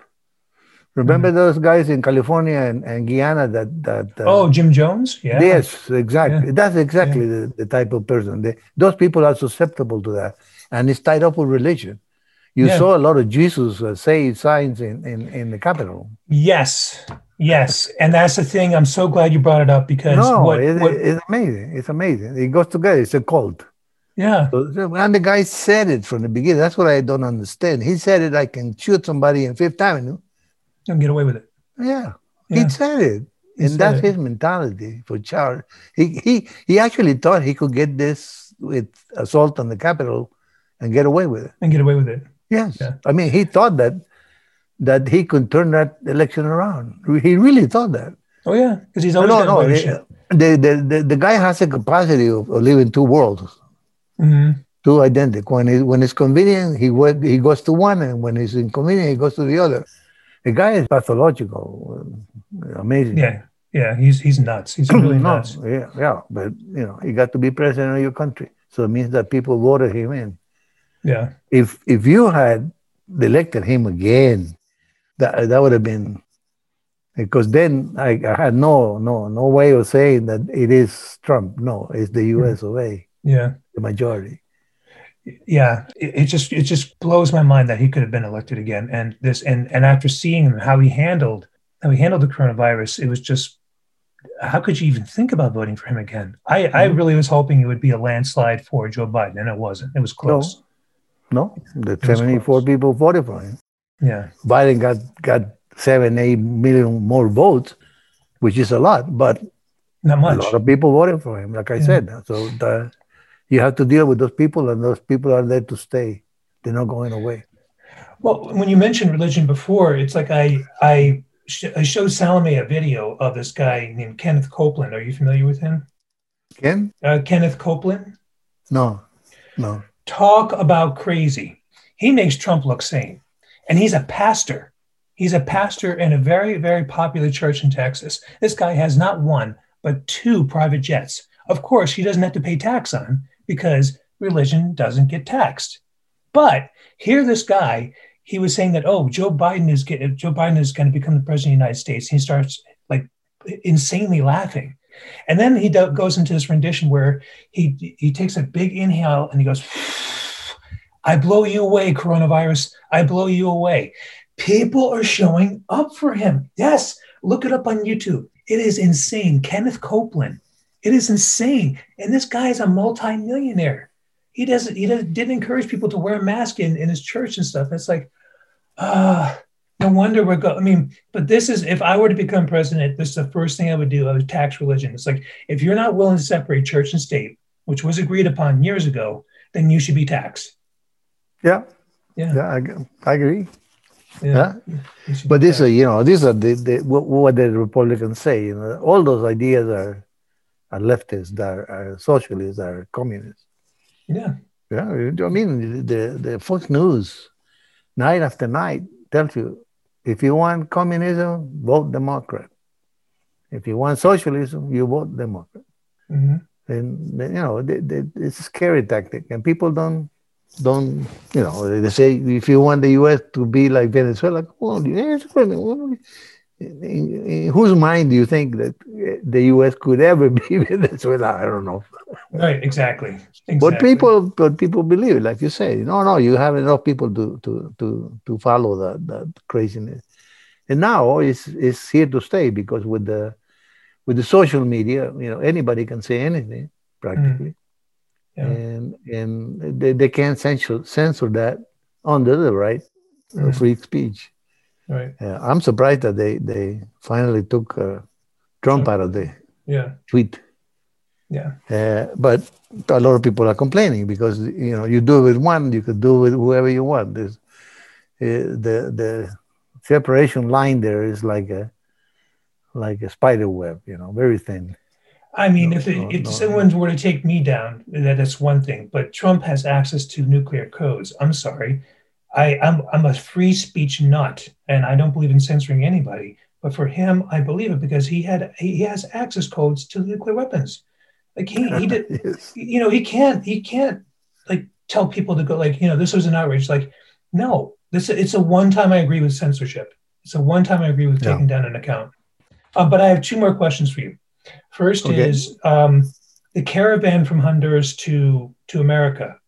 Remember mm-hmm. those guys in California and, and Guyana that that uh, oh Jim Jones yeah yes exactly yeah. that's exactly yeah. the, the type of person they, those people are susceptible to that and it's tied up with religion. You yeah. saw a lot of Jesus uh, say signs in, in, in the Capitol. Yes, yes, and that's the thing. I'm so glad you brought it up because no, what, it, what, it's amazing. It's amazing. It goes together. It's a cult. Yeah. So, and the guy said it from the beginning. That's what I don't understand. He said it. I can shoot somebody in Fifth Avenue and get away with it. Yeah, yeah. he said it. He and that's it. his mentality for Charles. He, he he actually thought he could get this with assault on the Capitol and get away with it. And get away with it. Yes. Yeah. I mean, he thought that that he could turn that election around. He really thought that. Oh yeah, because he's always no, no. Eh, the, the, the, the guy has a capacity of, of living two worlds, mm-hmm. two identical. When it, when it's convenient, he he goes to one, and when it's inconvenient, he goes to the other. The guy is pathological, amazing. Yeah, yeah, he's he's nuts. He's really (clears throat) nuts. Yeah, yeah, but you know, he got to be president of your country, so it means that people voted him in. Yeah. If if you had elected him again, that that would have been because then I, I, had no no no way of saying that it is Trump. No, it's the U.S. of A. Yeah, the majority. Yeah, it, it, just it just blows my mind that he could have been elected again. And this and and after seeing how he handled how he handled the coronavirus, it was just how could you even think about voting for him again? I mm-hmm. I really was hoping it would be a landslide for Joe Biden, and it wasn't. It was close. No. No, the 74 people voted for him. Yeah. Biden got, got seven, eight million more votes, which is a lot, but not much. A lot of people voted for him, like I yeah. said. So the, you have to deal with those people, and those people are there to stay. They're not going away. Well, when you mentioned religion before, it's like I I, sh- I showed Salome a video of this guy named Kenneth Copeland. Are you familiar with him? Ken? Uh, Kenneth Copeland? No, no. Talk about crazy. He makes Trump look sane. And he's a pastor. He's a pastor in a very, very popular church in Texas. This guy has not one, but two private jets. Of course, he doesn't have to pay tax on because religion doesn't get taxed. But here, this guy he was saying that oh Joe Biden is Joe Biden is going to become the president of the United States. He starts like insanely laughing, and then he do- goes into this rendition where he he takes a big inhale and he goes, "I blow you away, coronavirus. I blow you away." People are showing up for him. Yes, look it up on YouTube. It is insane. Kenneth Copeland. It is insane. And this guy is a multimillionaire. He doesn't, he doesn't, didn't encourage people to wear a mask in, in his church and stuff. It's like, ah, uh, no wonder we're going. I mean, but this is, if I were to become president, this is the first thing I would do. I would tax religion. It's like, if you're not willing to separate church and state, which was agreed upon years ago, then you should be taxed. Yeah. Yeah. Yeah. I, I agree. Yeah. yeah. But these are, you know, these are the, the what, what, the Republicans say. You know, all those ideas are are leftists, are, are socialists, are communists. Yeah. Yeah. I mean, the the Fox News, night after night, tells you if you want communism, vote Democrat. If you want socialism, you vote Democrat. Mm-hmm. And you know, they, they, it's a scary tactic, and people don't don't you know they say if you want the U.S. to be like Venezuela, well, in, in whose mind do you think that the U.S. could ever (laughs) be Venezuela? I don't know. Right, exactly. exactly. But people, but people believe it, like you say. No, no, you have enough people to to to to follow that that craziness, and now it's it's here to stay because with the with the social media, you know, anybody can say anything practically. Mm yeah. and and they, they can't censor censor that under the right mm. free speech. Right. I'm surprised that they they finally took uh, Trump out of the yeah tweet. Yeah. Uh, but a lot of people are complaining because you know you do it with one, you could do it with whoever you want. There's, uh, the the separation line there is like a like a spider web, you know, very thin. I mean, no, if, it, no, if no, someone were to take me down, that's one thing. But Trump has access to nuclear codes. I'm sorry. I, I'm, I'm a free speech nut, and I don't believe in censoring anybody. But for him, I believe it because he had he has access codes to nuclear weapons. Like he he did, (laughs) yes. you know, he can't he can't like tell people to go like you know this was an outrage. Like no, this it's a one time I agree with censorship. It's a one time I agree with taking yeah. down an account. Uh, but I have two more questions for you. First okay. is um, the caravan from Honduras to to America.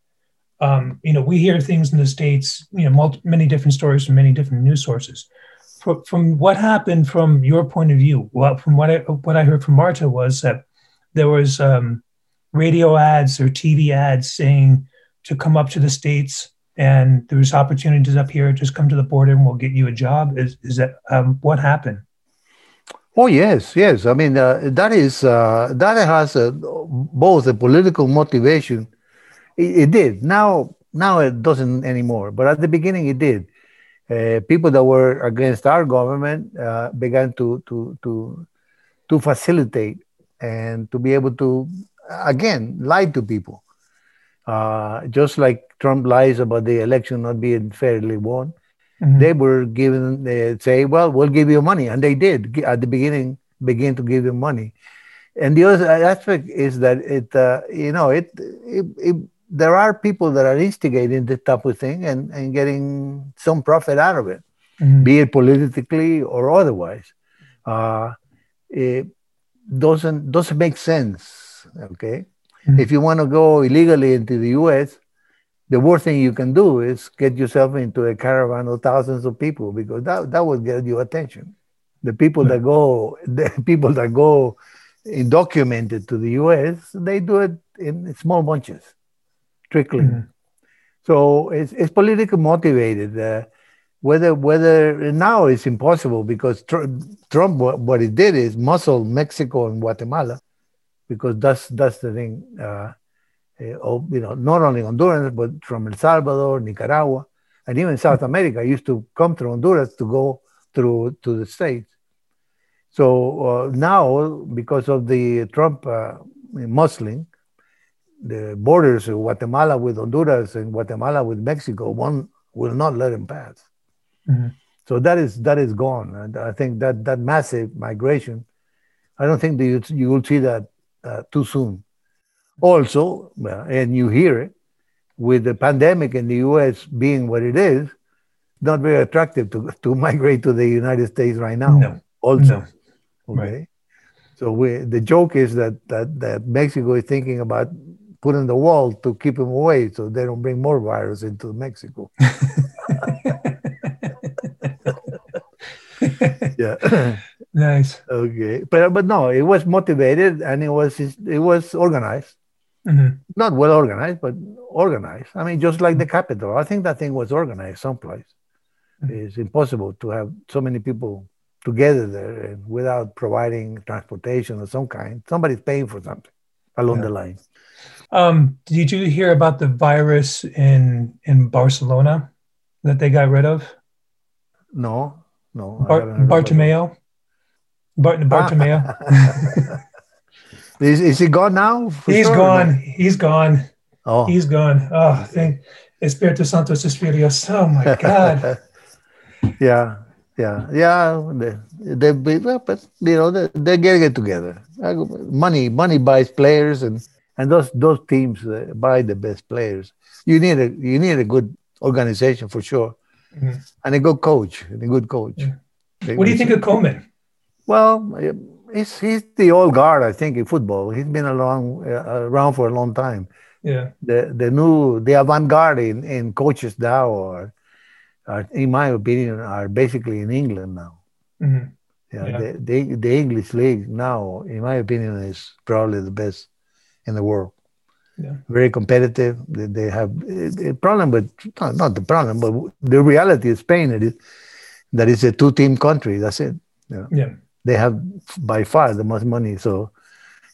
Um, you know, we hear things in the states. You know, multi, many different stories from many different news sources. From, from what happened from your point of view, well, from what I what I heard from Marta was that there was um, radio ads or TV ads saying to come up to the states and there's opportunities up here. Just come to the border and we'll get you a job. Is is that um, what happened? Oh yes, yes. I mean uh, that is uh, that has uh, both a political motivation. It, it, did. Now, now it doesn't anymore. But at the beginning, it did. Uh, people that were against our government uh, began to to to to facilitate and to be able to again lie to people. Uh, just like Trump lies about the election not being fairly won, Mm-hmm. They were given, they say, well, we'll give you money. And they did at the beginning begin to give them money. And the other aspect is that it, uh, you know, it, it, it, there are people that are instigating this type of thing and, and getting some profit out of it, mm-hmm. be it politically or otherwise. Uh, it doesn't doesn't make sense. Okay, mm-hmm. if you want to go illegally into the U.S., the worst thing you can do is get yourself into a caravan of thousands of people because that, that would get you attention. (laughs) The people that go, the people that go undocumented to the U.S., they do it in small bunches, trickling. Mm-hmm. So it's, it's politically motivated. Uh, whether whether now it's impossible because tr- Trump what he did is muscle Mexico and Guatemala because that's that's the thing. Uh, uh, you know, not only Honduras but from El Salvador, Nicaragua, and even South America used to come through Honduras to go through to the States. So uh, now, because of the Trump uh, muscling, the borders of Guatemala with Honduras and Guatemala with Mexico, one will not let him pass. Mm-hmm. So that is that is gone, and I think that that massive migration, I don't think that you, you will see that uh, too soon. Also, and you hear it, with the pandemic in the US being what it is, not very attractive to, to migrate to the United States right now. No. Also. No. Okay. Right. So we, the joke is that, that, that Mexico is thinking about putting the wall to keep them away so they don't bring more virus into Mexico. (laughs) yeah. (laughs) Nice. Okay, but but no, it was motivated and it was it was organized. Mm-hmm. Not well organized, but organized. I mean, just like the capital. I think that thing was organized someplace. Mm-hmm. It's impossible to have so many people together there without providing transportation of some kind. Somebody's paying for something along yeah. the line. Um, did you hear about the virus in in Barcelona that they got rid of? No, no. Bar- Bartomeu. Bart- Bartomeu. is, is he gone now? He's sure, gone. He's gone. Oh. He's gone. Oh, thank Espiritu Santo Espiritus. Oh my God. (laughs) yeah, yeah, yeah. They, they, but you know, they, they're getting it together. Money, money buys players, and and those those teams uh, buy the best players. You need a you need a good organization for sure, mm-hmm. and a good coach, a good coach. What do you think of Koeman? Well, he's he's the old guard, I think, in football. He's been along uh, around for a long time. Yeah. The the new the avant garde in, in coaches now are, are, in my opinion, are basically in England now. Mm-hmm. Yeah, yeah. The, the, the English league now, in my opinion, is probably the best in the world. Yeah. Very competitive. They, they have a problem, but not, not the problem, but the reality Spain it is that it's a two-team country. That's it. Yeah. yeah they have by far the most money. So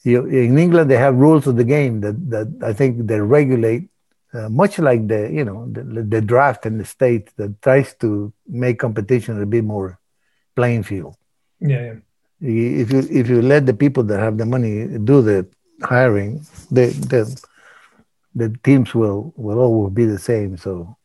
you, in England, they have rules of the game that, that I think they regulate, uh, much like the you know the, the draft in the state that tries to make competition a bit more playing field. Yeah, yeah. If you if you let the people that have the money do the hiring, the the the teams will will always be the same. So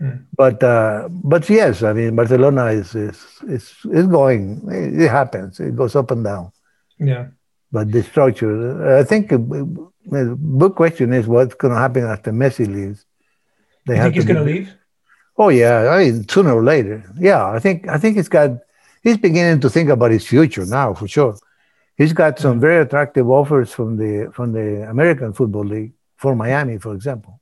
Mm. But uh, but yes, I mean Barcelona is is is is going. It happens. It goes up and down. Yeah. But the structure, I think, uh, the big question is what's going to happen after Messi leaves. They you think he's going to leave? Oh yeah, I mean sooner or later. Yeah, I think I think he's got. He's beginning to think about his future now for sure. He's got some very attractive offers from the from the American Football League for Miami, for example.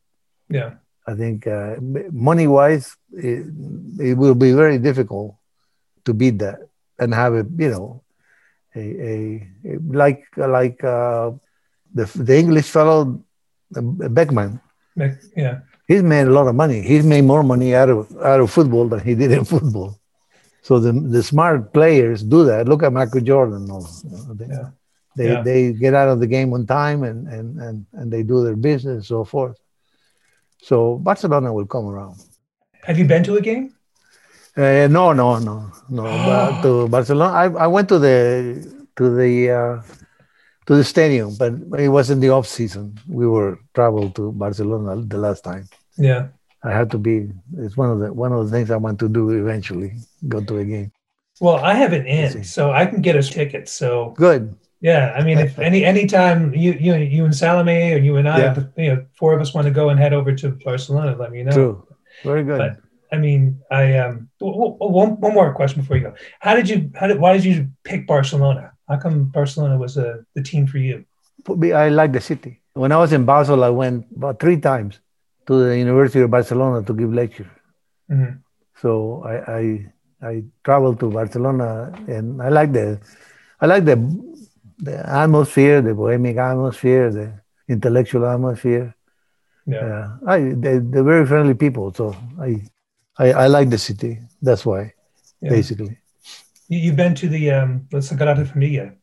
Yeah. I think uh, money wise, it, it, will be very difficult to beat that and have a you know a, a, a like like uh, the the English fellow Beckham. yeah, he's made a lot of money. He's made more money out of out of football than he did in football. So the the smart players do that. Look at Michael Jordan. They, yeah. They, yeah. they get out of the game on time and, and, and, and they do their business and so forth. So Barcelona will come around. Have you been to a game? Uh, no, no, no, no. (gasps) to Barcelona, I, I went to the to the uh, to the stadium, but it was in the off season. We were traveled to Barcelona the last time. Yeah, I had to be. It's one of the one of the things I want to do eventually. Go to a game. Well, I have an in, so I can get us tickets. So good. Yeah, I mean, if (laughs) any anytime you you you and Salome or you and I, yeah. you know, four of us want to go and head over to Barcelona, let me know. True, very good. But I mean, I um, one one more question before you go. How did you? How did? Why did you pick Barcelona? How come Barcelona was a, uh, the team for you? I like the city. When I was in Basel, I went about three times to the University of Barcelona to give lecture. Mm-hmm. So I, I I traveled to Barcelona, and I like the I like the the atmosphere, the bohemian atmosphere, the intellectual atmosphere. Yeah, uh, I they, they're very friendly people, so I, I, I like the city. That's why, yeah. basically. You've been to the um, La Sagrada Familia.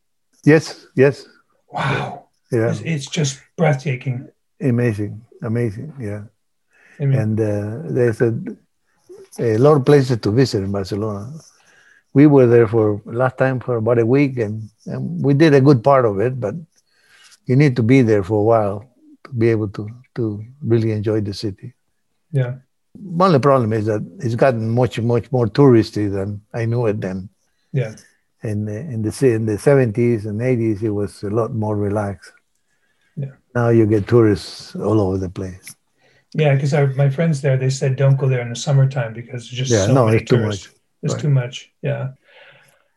Yes, yes. Wow. Yeah, it's, it's just breathtaking. Amazing, amazing. Yeah, and uh, there's a, a lot of places to visit in Barcelona. We were there for last time for about a week and, and we did a good part of it but you need to be there for a while to be able to to really enjoy the city. Yeah. Only problem is that it's gotten much much more touristy than i knew it then. Yeah. In the, in the in the 70s and 80s it was a lot more relaxed. Yeah. Now you get tourists all over the place Yeah, because my friends there, they said don't go there in the summertime because it's just yeah, so no, it's too much. It's Right. too much. Yeah.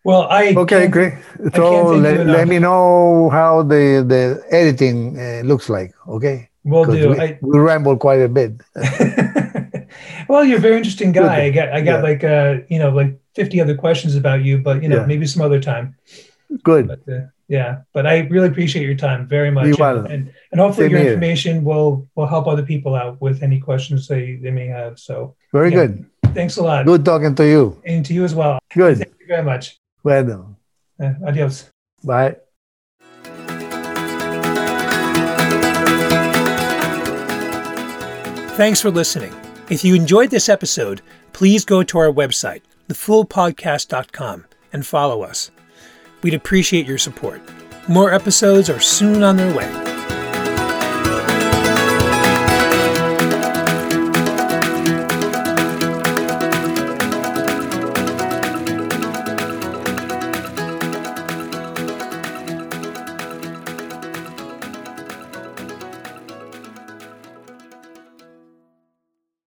Well, I Okay, great. So let, let me know how the the editing uh, looks like. Okay. 'Cause do. We, I, we ramble quite a bit. (laughs) well, you're a very interesting guy. I got I got Yeah. like uh you know like 50 other questions about you, but you know Yeah. maybe some other time. Good. But uh, yeah, but I really appreciate your time very much. And, and and hopefully Same your here. information will will help other people out with any questions they they may have. So Very yeah. good. thanks a lot, Good talking to you. and to you as well. Good. Thank you very much. Well done. Uh, adios. Bye. Thanks for listening. If you enjoyed this episode, please go to our website, thefoolpodcast.com, and follow us. We'd appreciate your support. More episodes are soon on their way.